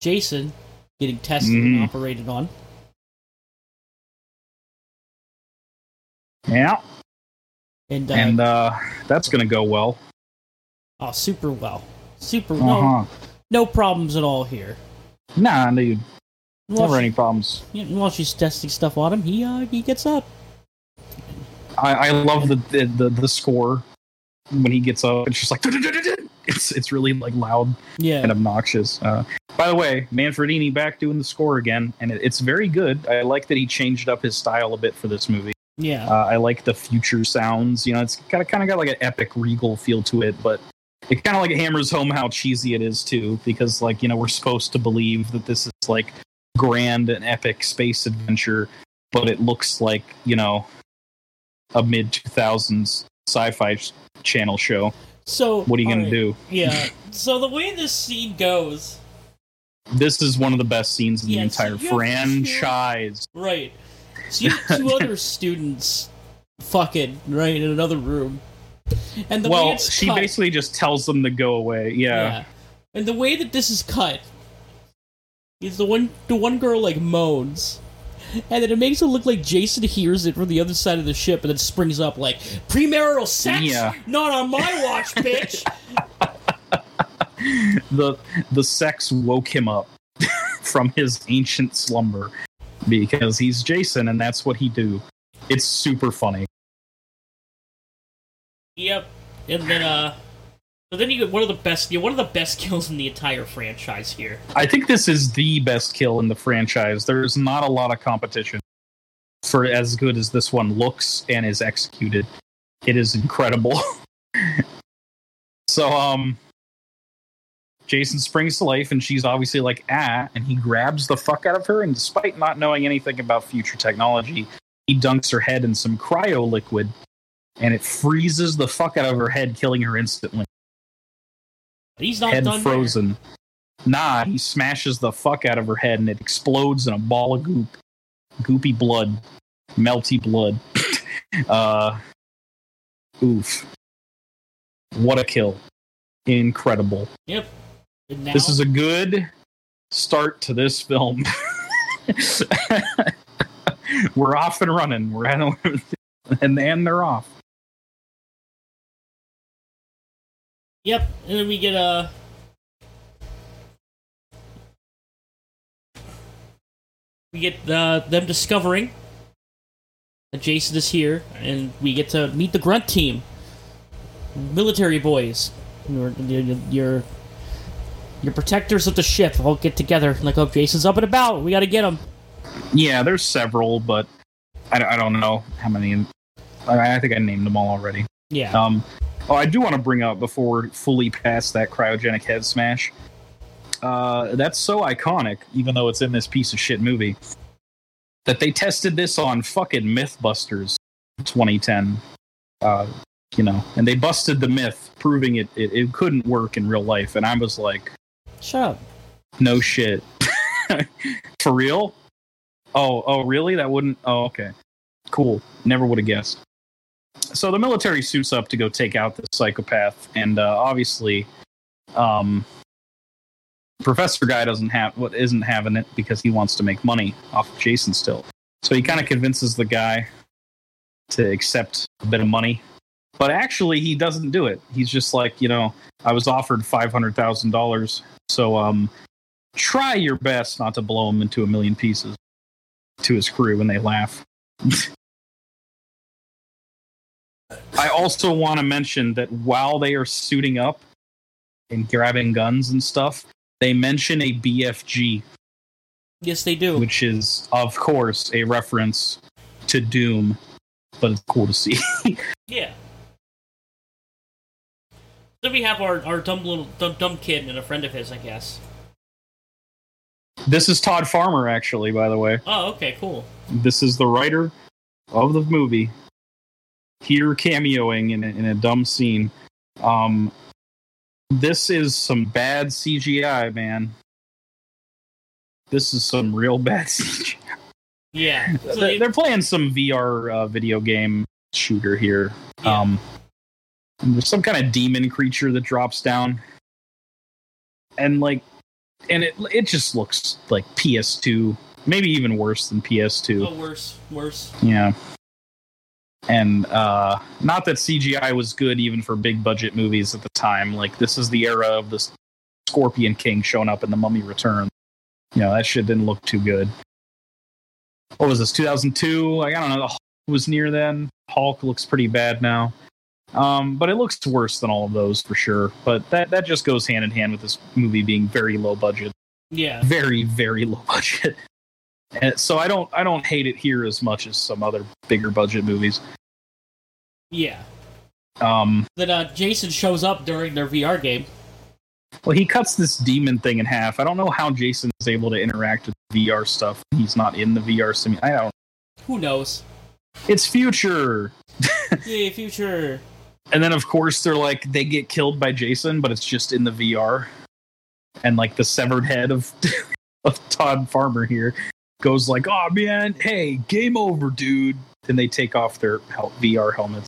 Jason getting tested and Mhm. operated on. yeah, And, uh, and uh, that's gonna go well. oh super well. Super Uh no, no problems at all here. Nah, dude, While, never she- any problems. while she's testing stuff on him, he uh he gets up. I, I love the, the the the score when he gets up It's just like, it's it's really like loud Yeah. and obnoxious. Uh, by the way, Manfredini back doing the score again, and it, it's very good. I like that he changed up his style a bit for this movie. Yeah. Uh, I like the future sounds. You know, it's kind of kind of got like an epic, regal feel to it, but it kind of like hammers home how cheesy it is too, because like you know we're supposed to believe that this is like grand and epic space adventure, but it looks like you know a mid two thousands sci-fi sh- channel show. so What are you gonna alright, do? Yeah. So the way this scene goes, This is one of the best scenes in Yeah, the entire two- franchise. right? So you have two other students fucking right in another room, and the well, it's she cut, basically just tells them to go away. Yeah. And the way that this is cut is the one the one girl like moans. And then it makes it look like Jason hears it from the other side of the ship and then springs up like premarital sex? Yeah. Not on my watch, bitch. the the sex woke him up from his ancient slumber because he's Jason and that's what he do. It's super funny. Yep. And then uh so then you get one of the best you know, one of the best kills in the entire franchise here. I think this is the best kill in the franchise. There's not a lot of competition for as good as this one looks and is executed. It is incredible. so um Jason springs to life and she's obviously like ah and he grabs the fuck out of her and despite not knowing anything about future technology, he dunks her head in some cryo liquid and it freezes the fuck out of her head killing her instantly. But he's not head done frozen. Nah, he smashes the fuck out of her head and it explodes in a ball of goop. Goopy blood. Melty blood. uh oof. What a kill. Incredible. Yep. Now, This is a good start to this film. We're off and running. We're at and and they're off. Yep. And then we get uh we get uh, them discovering that Jason is here, and we get to meet the Grunt team, military boys. Your your your, your protectors of the ship all get together. Like, oh, Jason's up and about. We got to get him. Yeah, there's several, but I, I don't know how many. I, I think I named them all already. Yeah. Um, oh, I do want to bring up before we're fully past that cryogenic head smash. Uh, that's so iconic, even though it's in this piece of shit movie, that they tested this on fucking MythBusters 2010. Uh, you know, and they busted the myth, proving it, it it couldn't work in real life. And I was like, Shut up. no shit, for real? Oh, oh, really? That wouldn't. Oh, okay, cool. Never would have guessed so the military suits up to go take out this psychopath, and uh, obviously, um, Professor Guy doesn't have what isn't having it because he wants to make money off of Jason still. So he kind of convinces the guy to accept a bit of money, but actually he doesn't do it. He's just like, you know, I was offered five hundred thousand dollars, so um, try your best not to blow him into a million pieces. To his crew, and they laugh. I also want to mention that while they are suiting up and grabbing guns and stuff, they mention a BFG, Yes, they do. which is, of course, a reference to Doom, but it's cool to see. Yeah. Then we have our, our dumb little dumb, dumb kid and a friend of his, I guess. this is Todd Farmer, actually, by the way. Oh, okay, cool. This is the writer of the movie here cameoing in a, in a dumb scene. Um, this is some bad CGI, man. This is some real bad CGI. Yeah. So They're they're playing some VR uh, video game shooter here. Yeah. Um, there's some kind of demon creature that drops down, and like, and it it just looks like PS2, maybe even worse than PS2. oh, worse, worse. Yeah. And uh not that CGI was good even for big budget movies at the time. Like this is the era of the Scorpion King showing up in The Mummy Returns. You know, that shit didn't look too good. What was this, 2002? Like, I don't know. The Hulk was near then. Hulk looks pretty bad now. Um, but it looks worse than all of those for sure. But that, that just goes hand in hand with this movie being very low budget Yeah. very very low budget and so i don't i don't hate it here as much as some other bigger budget movies Yeah. um Then uh, Jason shows up during their VR game. well he cuts this demon thing in half i don't know how jason is able to interact with vr stuff he's not in the vr sim i don't Who knows? it's future Yay, future. and then of course they're like they get killed by jason but it's just in the vr and like the severed head of of todd farmer here goes like oh man hey game over dude and they take off their hel- vr helmets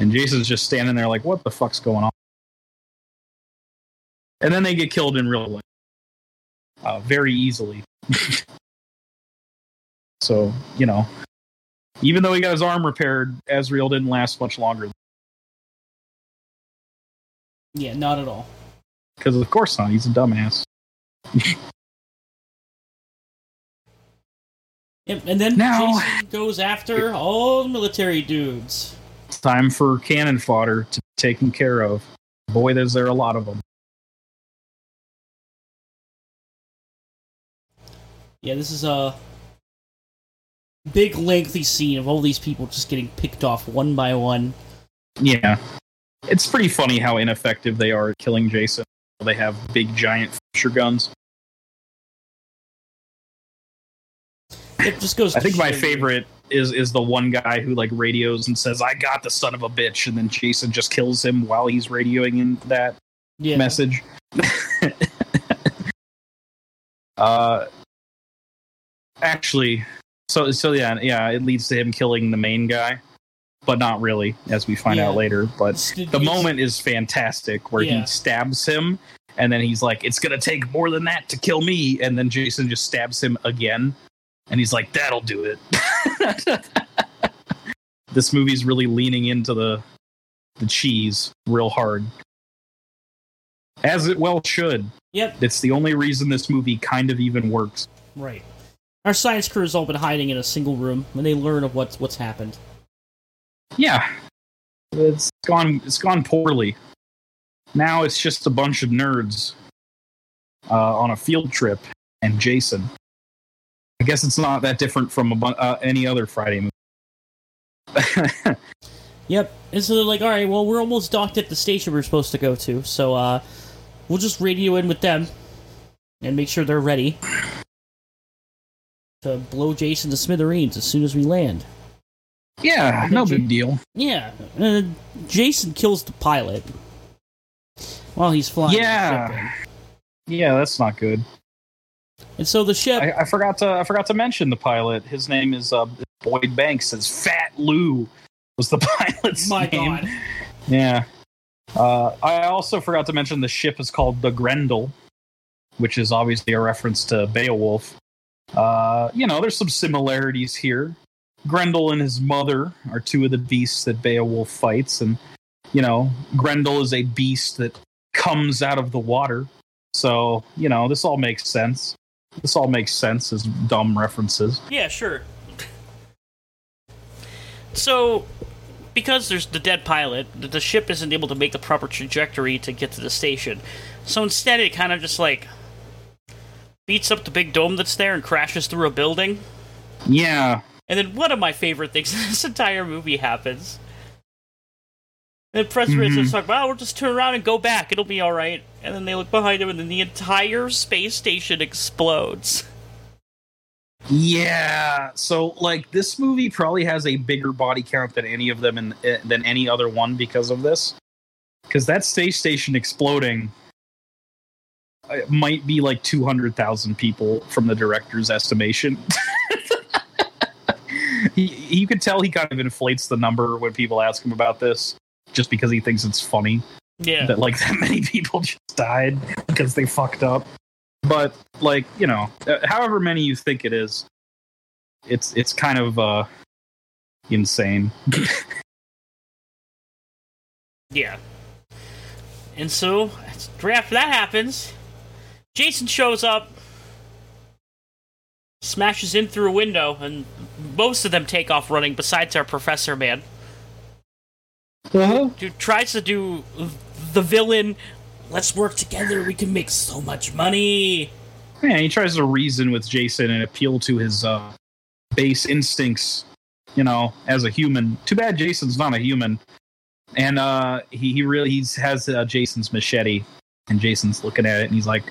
and jason's just standing there like what the fuck's going on and then they get killed in real life uh, very easily so you know even though he got his arm repaired Azrael didn't last much longer Yeah, not at all. Because of course not. He's a dumbass. and then Now- Jason goes after all the military dudes. Time for cannon fodder to be taken care of. Boy, there's there a lot of them. Yeah, this is a big, lengthy scene of all these people just getting picked off one by one. Yeah. It's pretty funny how ineffective they are at killing Jason. They have big giant fisher guns. It just goes. I think my favorite is is the one guy who like radios and says, "I got the son of a bitch," and then Jason just kills him while he's radioing in that yeah. message. uh, actually, so so yeah yeah, it leads to him killing the main guy, but not really, as we find Yeah. out later. But It's- the moment is fantastic where Yeah. he stabs him. And then he's like, "It's gonna take more than that to kill me." And then Jason just stabs him again, and he's like, "That'll do it." this movie's really leaning into the the cheese real hard, as it well should. Yep, It's the only reason this movie kind of even works. right. Our science crew has all been hiding in a single room when they learn of what's what's happened. Yeah, it's gone. It's gone poorly. Now it's just a bunch of nerds uh, on a field trip, and Jason. I guess it's not that different from a bu- uh, any other Friday movie. Yep. And so they're like, all right, well, we're almost docked at the station we're supposed to go to, so uh, we'll just radio in with them and make sure they're ready to blow Jason to smithereens as soon as we land. yeah, no big deal. Yeah. Uh, Jason kills the pilot while he's flying. Yeah. Yeah, that's not good. And so the ship. I, I forgot to I forgot to mention the pilot. His name is uh, Boyd Banks. As Fat Lou was the pilot's my name. God. Yeah. Uh, I also forgot to mention the ship is called the Grendel, which is obviously a reference to Beowulf. Uh, you know, there's some similarities here. Grendel and his mother are two of the beasts that Beowulf fights, and you know, Grendel is a beast that comes out of the water. So, you know, this all makes sense. This all makes sense as dumb references. Yeah, sure. So, because there's the dead pilot, the, ship isn't able to make the proper trajectory to get to the station. So instead, it kind of just like beats up the big dome that's there and crashes through a building. Yeah. And then one of my favorite things in this entire movie happens. And press mm Mhm. talk about, oh, we'll just turn around and go back. It'll be all right. And then they look behind them, and then the entire space station explodes. Yeah. So like this movie probably has a bigger body count than any of them in, eh, than any other one because of this. Because that space station exploding uh, might be like 200,000 people from the director's estimation. he, you could tell he kind of inflates the number when people ask him about this just because he thinks it's funny Yeah. that like that many people just died because they fucked up. But like you know, uh, however many you think it is, it's it's kind of uh insane. Yeah. And so, after that happens, Jason shows up, smashes in through a window, and most of them take off running, besides our professor man, Uh-huh. who tries to do the villain. Let's work together. We can make so much money. Yeah, he tries to reason with Jason and appeal to his uh, base instincts, you know, as a human. Too bad Jason's not a human. And uh, he, he really he's, has uh, Jason's machete, and Jason's looking at it, and he's like,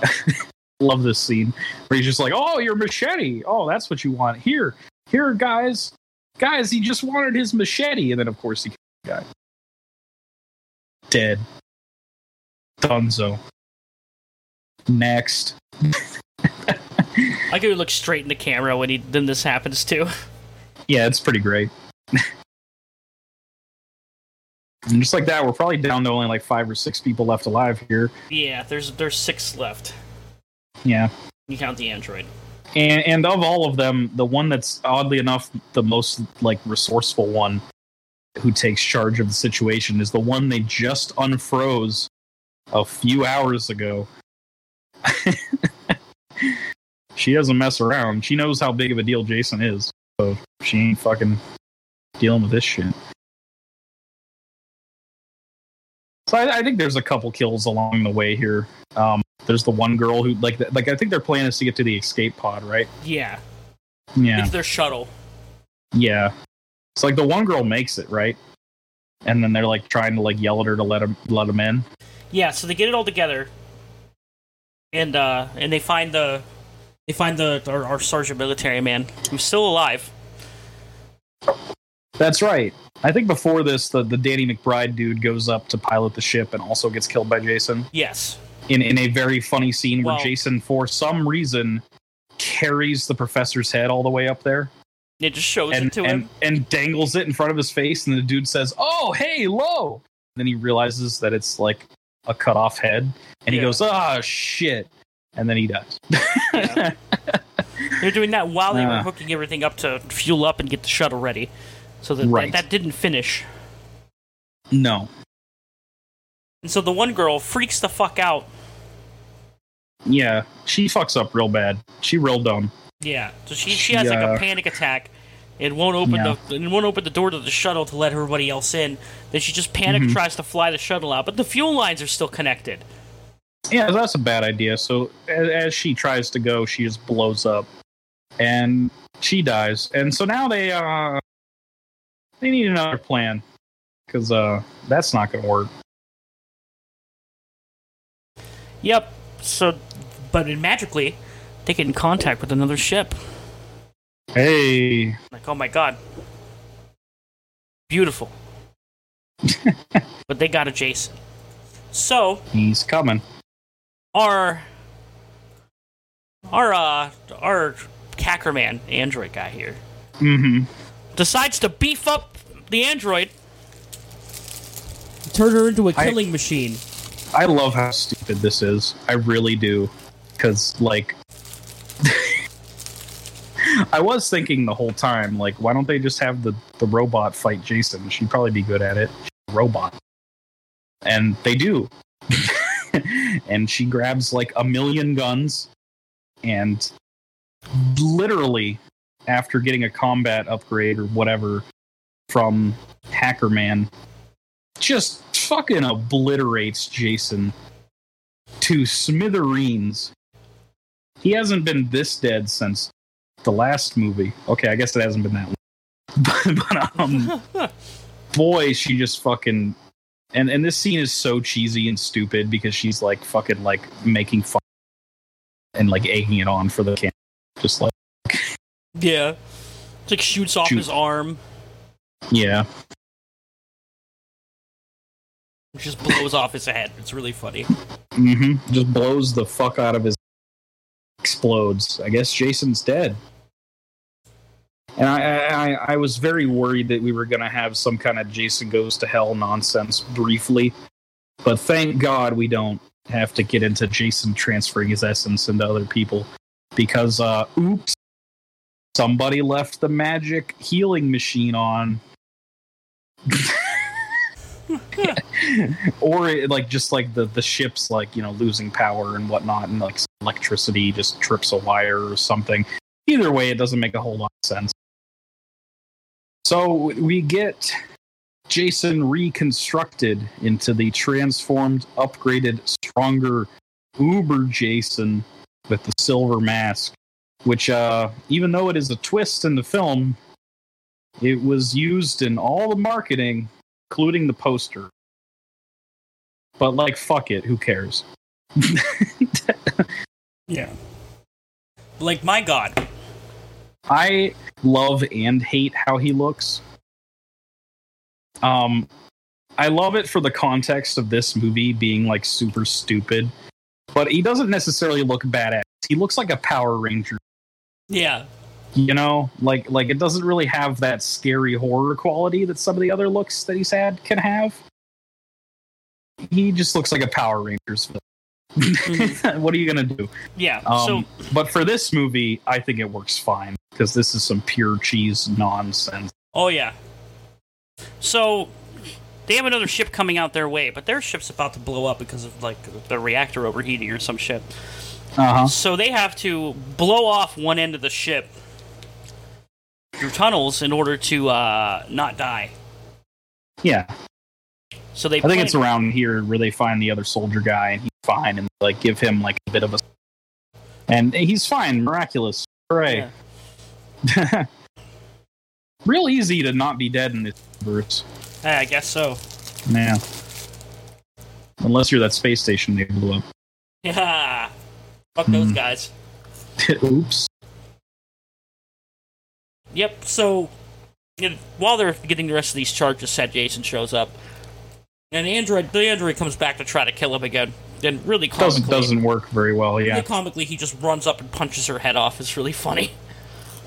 love this scene where he's just like, "Oh, your machete. Oh, that's what you want. Here, here, guys, guys. He just wanted his machete, and then of course he killed the guy, dead, Dunzo. Next." I could look straight in the camera when he then this happens too. Yeah, it's pretty great. and just like that, we're probably down to only like five or six people left alive here. yeah, there's there's six left. Yeah. You count the android. And and of all of them, the one that's oddly enough the most like resourceful one who takes charge of the situation is the one they just unfroze a few hours ago. she doesn't mess around. She knows how big of a deal Jason is, so she ain't fucking dealing with this shit. So I, I think there's a couple kills along the way here. Um, there's the one girl who like like I think their plan is to get to the escape pod, right? Yeah, Yeah, it's their shuttle. yeah. It's like the one girl makes it, right? And then they're like trying to like yell at her to let him let him in. Yeah, so they get it all together, and uh, and they find the they find the our, our sergeant military man who's still alive. That's right. I think before this, the, the Danny McBride dude goes up to pilot the ship and also gets killed by Jason Yes. in, in a very funny scene where Well- Jason, for some reason, carries the professor's head all the way up there It just shows and, it to and, him. and dangles it in front of his face. And the dude says, Oh, hey, Lowe. Then he realizes that it's like a cut off head. And he goes, Ah, shit. And then he dies. Yeah. They're doing that while they were Ah. hooking everything up to fuel up and get the shuttle ready. So that Right. that, that didn't finish. no. And so the one girl freaks the fuck out. Yeah. She fucks up real bad. She real dumb. Yeah. So she she has like a panic attack and won't open Yeah. the and won't open the door to the shuttle to let everybody else in. Then she just panic Mhm. tries to fly the shuttle out, but the fuel lines are still connected. Yeah, that's a bad idea. So as, as she tries to go, she just blows up, and she dies. And so now they uh they need another plan because uh that's not going to work. Yep. So, but magically, they get in contact with another ship. Hey, Like, oh my god, beautiful. but they got a Jason. So he's coming. our our uh our Hacker Man android guy here Mm-hmm. decides to beef up the android. Turn her into a killing machine. I love how stupid this is. I really do. Because, like, I was thinking the whole time, like, why don't they just have the, the robot fight Jason? She'd probably be good at it. Robot. And they do. and she grabs, like, a million guns. And literally, after getting a combat upgrade or whatever from Hacker Man, just fucking obliterates Jason to smithereens. He hasn't been this dead since the last movie. Okay, I guess it hasn't been that long. but, um, boy, she just fucking and and this scene is so cheesy and stupid because she's like fucking like making fun and like egging it on for the camera, just like Yeah. It's like shoots off Shoot. his arm, yeah. just blows off his head. It's really funny. Mm hmm Just blows the fuck out of his. Explodes. I guess Jason's dead. And I, I, I- was very worried that we were going to have some kind of Jason goes to hell nonsense briefly, but thank God we don't have to get into Jason transferring his essence into other people because, uh, oops, somebody left the magic healing machine on. or it, like just like the the ship's like you know losing power and whatnot and like electricity just trips a wire or something. Either way it doesn't make a whole lot of sense. So we get jason reconstructed into the transformed upgraded stronger uber jason with the silver mask which uh even though it is a twist in the film it was used in all the marketing including the poster. But like fuck it who cares Yeah. Like my god. i love and hate how he looks um i love it for the context of this movie being like super stupid but he doesn't necessarily look badass he looks like a power ranger Yeah. you know like like it doesn't really have that scary horror quality that some of the other looks that he's had can have he just looks like a power rangers villain. what are you gonna do Yeah. Um, so but for this movie, I think it works fine because this is some pure cheese nonsense. Oh yeah. So they have another ship coming out their way, but their ship's about to blow up because of like the reactor overheating or some shit. Uh huh. So they have to blow off one end of the ship through tunnels in order to uh, not die. Yeah, So they I think it's around here where they find the other soldier guy and he's fine and like give him like a bit of a. And he's fine, miraculous. Hooray! Real easy to not be dead in this universe. Eh, I guess so. Yeah. Unless you're that space station they blew up. Yeah. Fuck those Hmm. guys. Oops. Yep. So you know, while they're getting the rest of these charges set, Jason shows up, and android the android comes back to try to kill him again. Then really comically, Doesn't doesn't work very well. really Yeah. comically, he just runs up and punches her head off. It's really funny.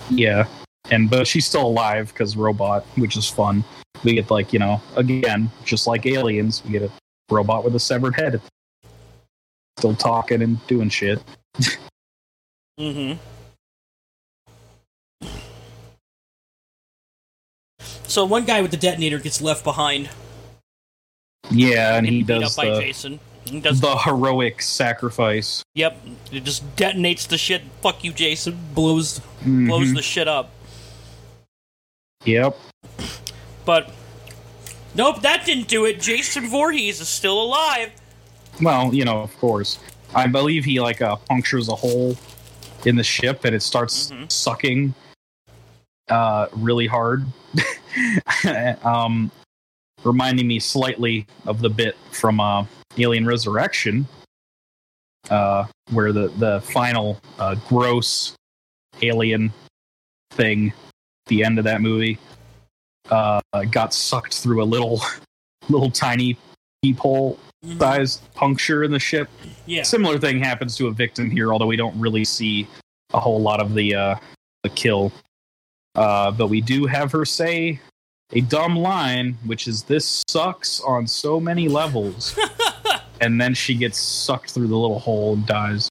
Yeah. And but she's still alive because robot, which is fun. We get like you know again just like aliens, we get a robot with a severed head, still talking and doing shit. Mm-hmm. So one guy with the detonator gets left behind. Yeah, and he beat does up by the, Jason. Does the heroic sacrifice. Yep, it just detonates the shit. Fuck you, Jason. Blows Mhm. blows the shit up. Yep. But nope, that didn't do it. Jason Voorhees is still alive. Well, you know, of course. I believe he like uh, punctures a hole in the ship and it starts Mhm. sucking uh, really hard. um, reminding me slightly of the bit from uh, Alien Resurrection, uh, where the the final uh, gross alien thing, at the end of that movie, uh, got sucked through a little little tiny peephole size puncture in the ship. Yeah. Similar thing happens to a victim here, although we don't really see a whole lot of the uh, the kill. Uh, but we do have her say a dumb line, which is "This sucks on so many levels," and then she gets sucked through the little hole and dies.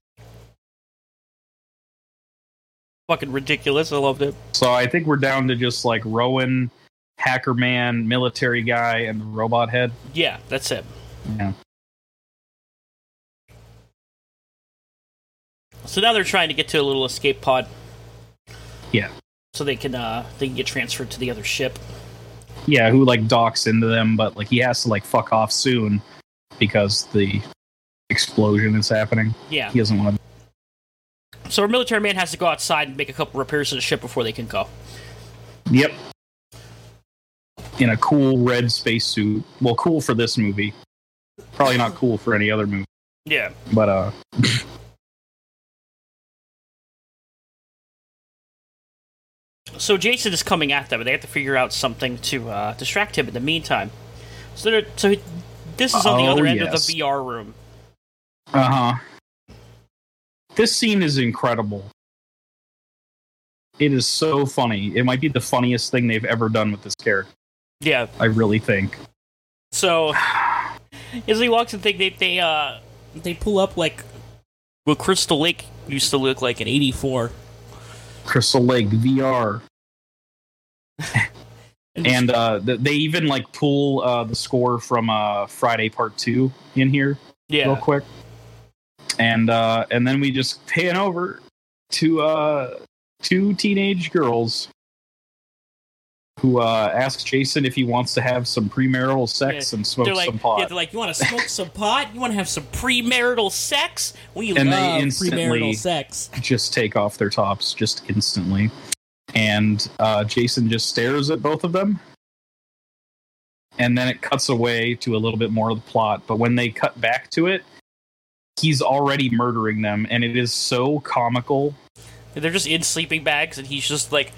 Fucking ridiculous. I loved it. So I think we're down to just like Rowan, Hacker Man, military guy, and the robot head. Yeah, that's it. Yeah. So now they're trying to get to a little escape pod. Yeah. So they can uh they can get transferred to the other ship. yeah, who like docks into them, but like he has to like fuck off soon because the explosion is happening. Yeah. He doesn't want to. So our military man has to go outside and make a couple repairs to the ship before they can go. Yep. In a cool red spacesuit. Well, cool for this movie. Probably not cool for any other movie, Yeah. but uh, So Jason is coming at them, and they have to figure out something to uh, distract him in the meantime. So, they're, so he- this is on the Oh, other end yes. of the VR room. uh huh. This scene is incredible. It is so funny. It might be the funniest thing they've ever done with this character. Yeah. I really think. So as he walks in, thing they they uh they pull up like what Crystal Lake used to look like in '84, Crystal Lake VR. and uh, th- they even like pull uh, the score from uh, Friday Part Two in here real quick, and uh, and then we just pan over to uh, two teenage girls who uh, ask Jason if he wants to have some premarital sex Yeah, and smoke like some pot. yeah, they're like you want to smoke some pot, you want to have some premarital sex. We And they love instantly- premarital sex. just take off their tops just instantly. And uh, Jason just stares at both of them. And then it cuts away to a little bit more of the plot. But when they cut back to it, he's already murdering them. And it is so comical. They're just in sleeping bags, and he's just like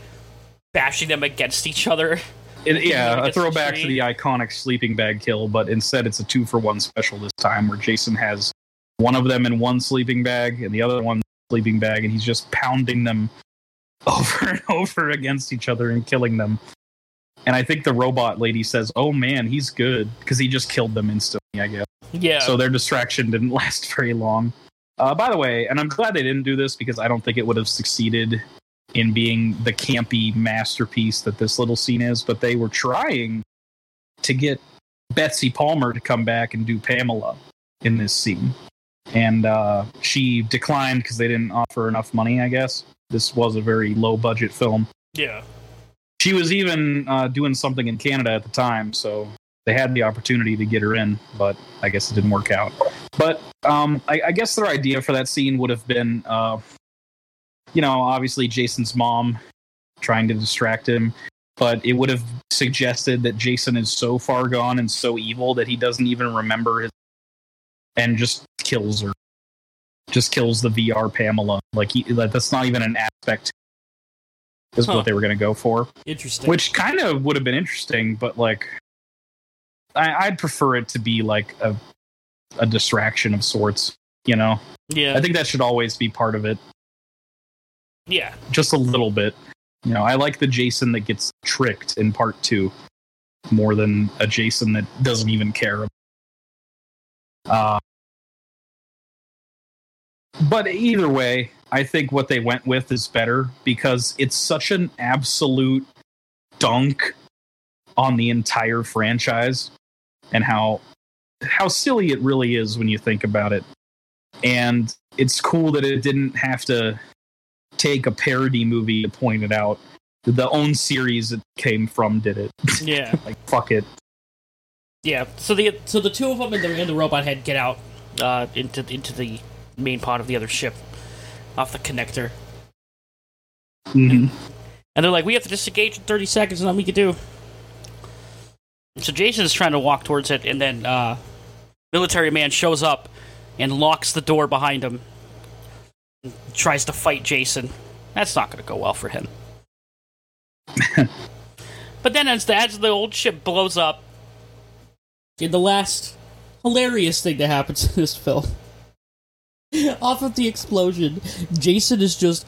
bashing them against each other. It, yeah, a against the throwback to the iconic sleeping bag kill, but instead it's a two for one special this time where Jason has one of them in one sleeping bag and the other one sleeping bag, and he's just pounding them over and over against each other and killing them. And I think the robot lady says, "Oh man, he's good," because he just killed them instantly. I guess Yeah, so. Their distraction didn't last very long. Uh, by the way, and I'm glad they didn't do this because I don't think it would have succeeded in being the campy masterpiece that this little scene is. But they were trying to get Betsy Palmer to come back and do Pamela in this scene, and uh, she declined because they didn't offer enough money. I guess this was a very low budget film. Yeah. She was even uh, doing something in Canada at the time, so they had the opportunity to get her in, but I guess it didn't work out. But um, I, I guess their idea for that scene would have been, uh, you know, obviously Jason's mom trying to distract him, but it would have suggested that Jason is so far gone and so evil that he doesn't even remember his and just kills her. Just kills the VR Pamela. Like, he, like that's not even an aspect. Is Huh. what they were going to go for Interesting. which kind of would have been interesting, but like, I, I'd prefer it to be like a a distraction of sorts. You know, Yeah. I think that should always be part of it, yeah. just a little bit. You know, I like the Jason that gets tricked in part two more than a Jason that doesn't even care. Uh, but either way, I think what they went with is better because it's such an absolute dunk on the entire franchise and how how silly it really is when you think about it. And it's cool that it didn't have to take a parody movie to point it out. The own series it came from did it. Yeah. like fuck it. Yeah. So the so the two of them and the, and the robot head get out uh, into into the main pod of the other ship off the connector, Mhm. and they're like, "We have to disengage in thirty seconds. Nothing we can do." So Jason is trying to walk towards it, and then uh, military man shows up and locks the door behind him. Tries to fight Jason. That's not going to go well for him. but then as the, as the old ship blows up, And the last hilarious thing that happens in this film. Off of the explosion, Jason is just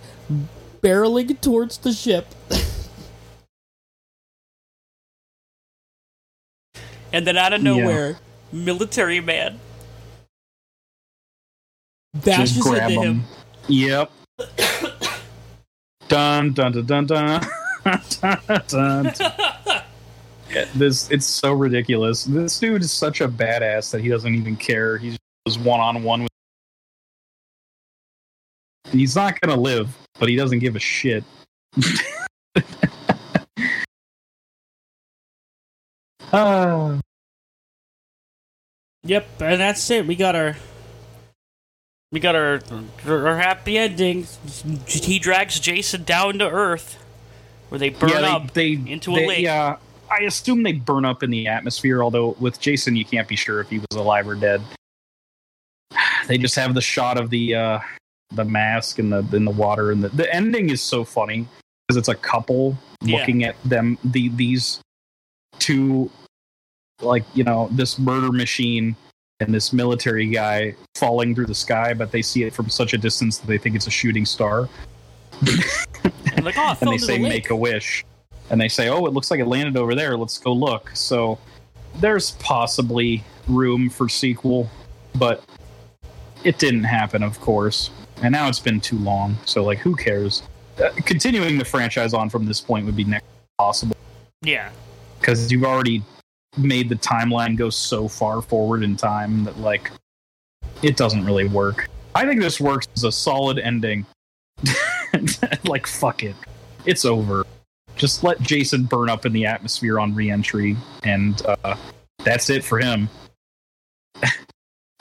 barreling towards the ship. and then out of Yeah. nowhere, military man Bashes Just grab into them. him. Yep. dun dun dun dun dun. dun, dun. Yeah, this it's so ridiculous. This dude is such a badass that he doesn't even care. He's just one on one with. He's not gonna live, but he doesn't give a shit. Ah. Yep, and that's it. We got our We got our our happy ending. He drags Jason down to Earth, where they burn yeah, up they, they, into a lake. Yeah, I assume they burn up in the atmosphere. Although with Jason, you can't be sure if he was alive or dead. They just have the shot of the uh, the mask and the in the water, and the the ending is so funny because it's a couple Yeah. looking at them. The these two, like you know, this murder machine and this military guy falling through the sky, but they see it from such a distance that they think it's a shooting star. And like, oh, and they say the make a wish. And they say oh it looks like it landed over there. Let's go look. So there's possibly room for sequel but it didn't happen of course and now it's been too long so like who cares? Uh, continuing the franchise on from this point would be next possible. Yeah, because you've already made the timeline go so far forward in time that like it doesn't really work. I think this works as a solid ending. Like fuck it. It's over. Just let jason burn up in the atmosphere on reentry and uh, that's it for him.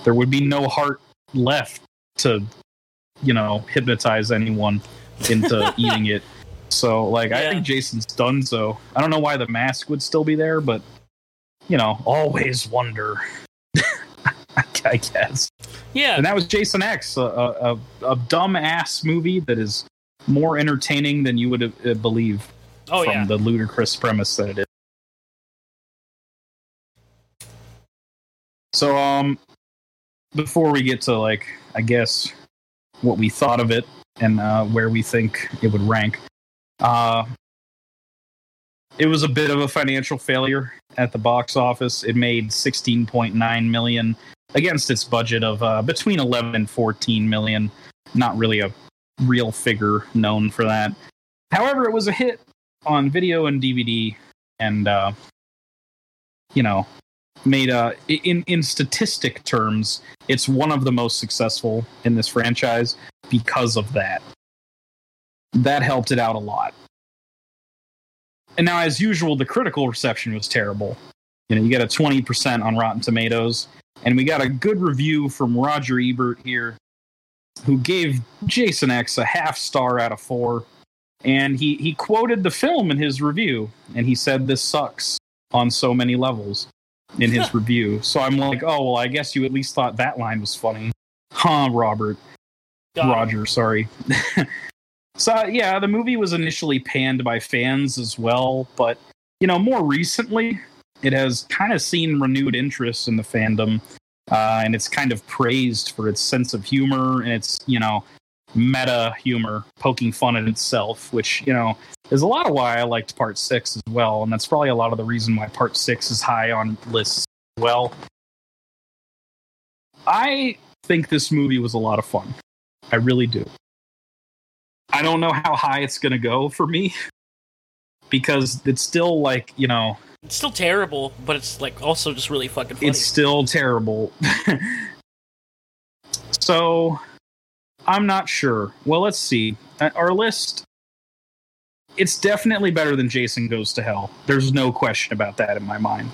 There would be no heart left to you know hypnotize anyone into eating it so like i think jason's done so i don't know why the mask would still be there but you know always wonder i guess yeah. and that was Jason X, a, a, a, a dumb ass movie that is more entertaining than you would uh, believe oh from yeah. the ludicrous premise that it is. So, um, before we get to like, I guess what we thought of it and uh, where we think it would rank, uh, it was a bit of a financial failure at the box office. It made 16.9 million against its budget of uh, between 11 and 14 million. Not really a real figure known for that. However, it was a hit on video and DVD, and uh, you know, made uh, a in in statistic terms, it's one of the most successful in this franchise because of that. That helped it out a lot. And now, as usual, the critical reception was terrible. You know, you get a 20% on Rotten Tomatoes, and we got a good review from Roger Ebert here, who gave Jason X a half star out of four. And he, he quoted the film in his review, and he said, This sucks on so many levels in his review. So I'm like, Oh, well, I guess you at least thought that line was funny. Huh, Robert. Got it. Roger, sorry. so yeah, the movie was initially panned by fans as well, but you know, more recently, it has kind of seen renewed interest in the fandom, uh, and it's kind of praised for its sense of humor and its you know meta humor, poking fun at itself, which you know is a lot of why I liked Part Six as well, and that's probably a lot of the reason why Part Six is high on lists as well. I think this movie was a lot of fun. I really do. I don't know how high it's going to go for me because it's still like, you know, It's still terrible, but it's like also just really fucking funny. it's still terrible. so I'm not sure. Well, let's see. Uh, Our list it's definitely better than Jason Goes to Hell. There's no question about that in my mind.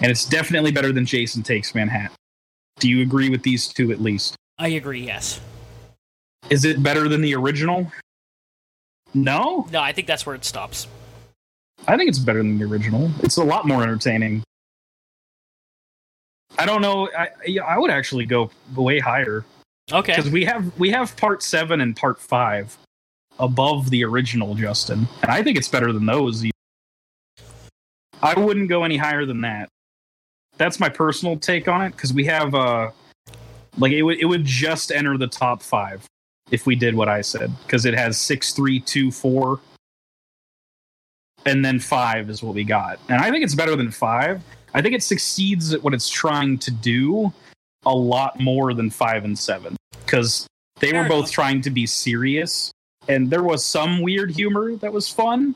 And it's definitely better than Jason Takes Manhattan. Do you agree with these two at least? I agree. Yes. Is it better than the original? No? No, I think that's where it stops. I think it's better than the original. It's a lot more entertaining. I don't know. I I would actually go way higher Okay. because we have we have part seven and part five above the original, Justin, and I think it's better than those. I wouldn't go any higher than that. That's my personal take on it because we have uh like it would it would just enter the top five if we did what I said because it has six three two four and then five is what we got. And I think it's better than five. I think it succeeds at what it's trying to do a lot more than five and seven because they Fair were both enough. trying to be serious and there was some weird humor that was fun,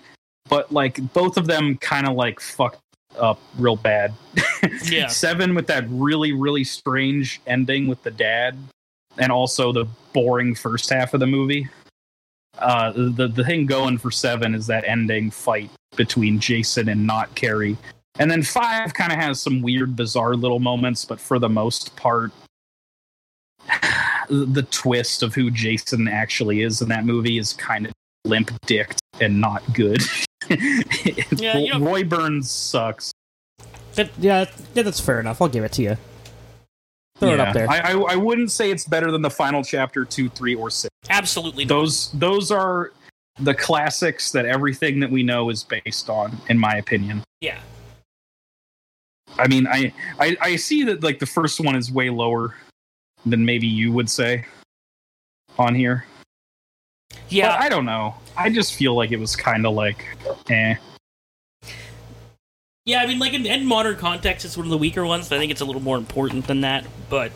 but like both of them kind of like fucked up real bad. Yeah. Seven with that really, really strange ending with the dad, and also the boring first half of the movie. Uh, the the thing going for seven is that ending fight between Jason and not Carrie, and then five kind of has some weird, bizarre little moments, but for the most part, the twist of who Jason actually is in that movie is kind of limp dicked and not good. Yeah, you know- Roy Burns sucks. That, yeah, yeah, that's fair enough. I'll give it to you. Throw it up there. I, I I wouldn't say it's better than the final chapter two, three, or six. Absolutely. not. Those those are the classics that everything that we know is based on, in my opinion. Yeah. I mean, I, I I see that like the first one is way lower than maybe you would say on here. Yeah. But I don't know. I just feel like it was kind of like, eh. Yeah, I mean, like in, in modern context, it's one of the weaker ones. I think it's a little more important than that. But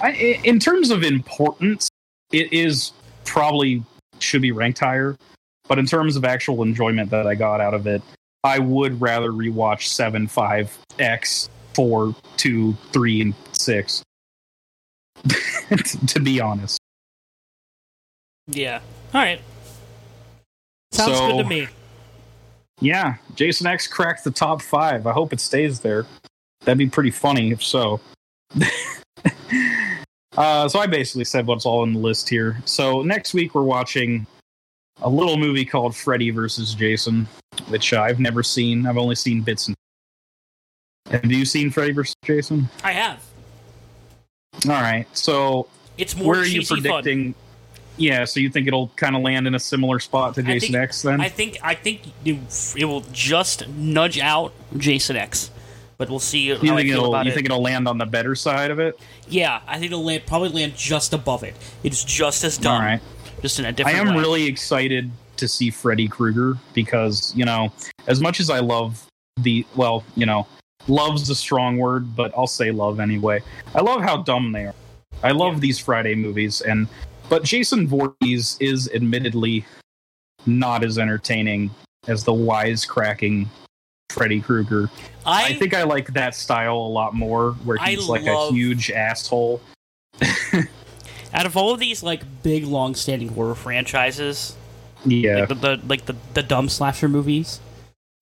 I, i- in terms of importance, it is probably should be ranked higher. But in terms of actual enjoyment that I got out of it, I would rather rewatch seven, five, X, four, two, three, and six. to be honest, yeah, all right, sounds So- good to me. yeah, Jason X cracked the top five. I hope it stays there. That'd be pretty funny if so. uh, so I basically said what's all in the list here. So next week we're watching a little movie called Freddy versus Jason, which I've never seen. I've only seen bits and. Have you seen Freddy versus Jason? I have. All right. So It's more where are you cheesy fun. predicting? Yeah. So you think it'll kind of land in a similar spot to Jason think- X then? I think I think it, will just nudge out Jason X, but we'll see how you think it'll you it. think it'll land on the better side of it? yeah, I think it'll land, probably land just above it. It's just as dumb, All right. Just in a I different. am way. really excited to see Freddy Krueger because, you know, as much as I love the, well, you know, love's a strong word, but I'll say love anyway. I love how dumb they are. I love Yeah. these Friday movies, and, but Jason Voorhees is admittedly not as entertaining as the wisecracking Freddy Krueger. I, I think I like that style a lot more, where I he's like love- a huge asshole. out of all of these like Big, long-standing horror franchises, Yeah, like the, the like the the dumb slasher movies.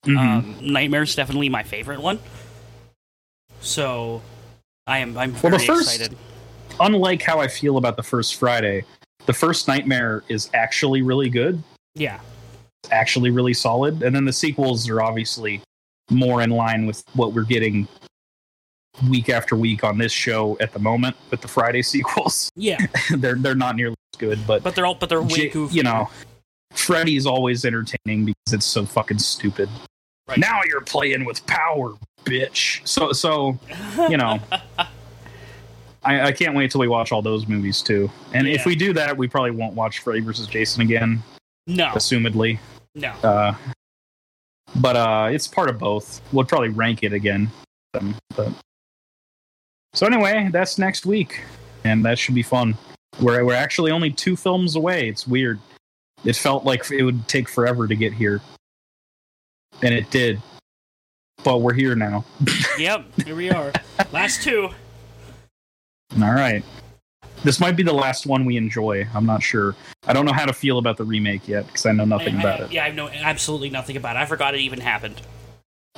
Mhm. Um, Nightmare's definitely my favorite one. So, I am I'm Well, very the first- excited. unlike how I feel about the first Friday, the first Nightmare is actually really good, Yeah, It's actually really solid, and then the sequels are obviously more in line with what we're getting week after week on this show at the moment with the Friday sequels. yeah, they're they're not nearly as good, but but they're all but they're way J- goofy. you know, Freddy's always entertaining because it's so fucking stupid. Right. Now you're playing with power, bitch. So so you know. I, I can't wait till we watch all those movies too. And if we do that, we probably won't watch Freddy versus Jason again, no, assumedly. no. Uh, but uh, it's part of both. We'll probably rank it again. Um, but so anyway, that's next week, and that should be fun. We're we're actually only two films away. It's weird. It felt like it would take forever to get here, and it did. But we're here now. Yep, here we are. Last two. All right. This might be the last one we enjoy. I'm not sure. I don't know how to feel about the remake yet because I know nothing I- about it. Yeah, I know absolutely nothing about it. I forgot it even happened.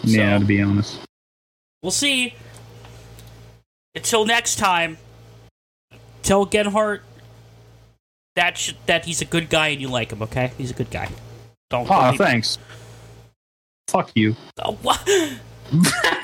Yeah, So- to be honest. We'll see. Until next time, tell Genhart that sh- that he's a good guy and you like him. Okay, he's a good guy. Don't. Be- thanks. Fuck you. Oh, what?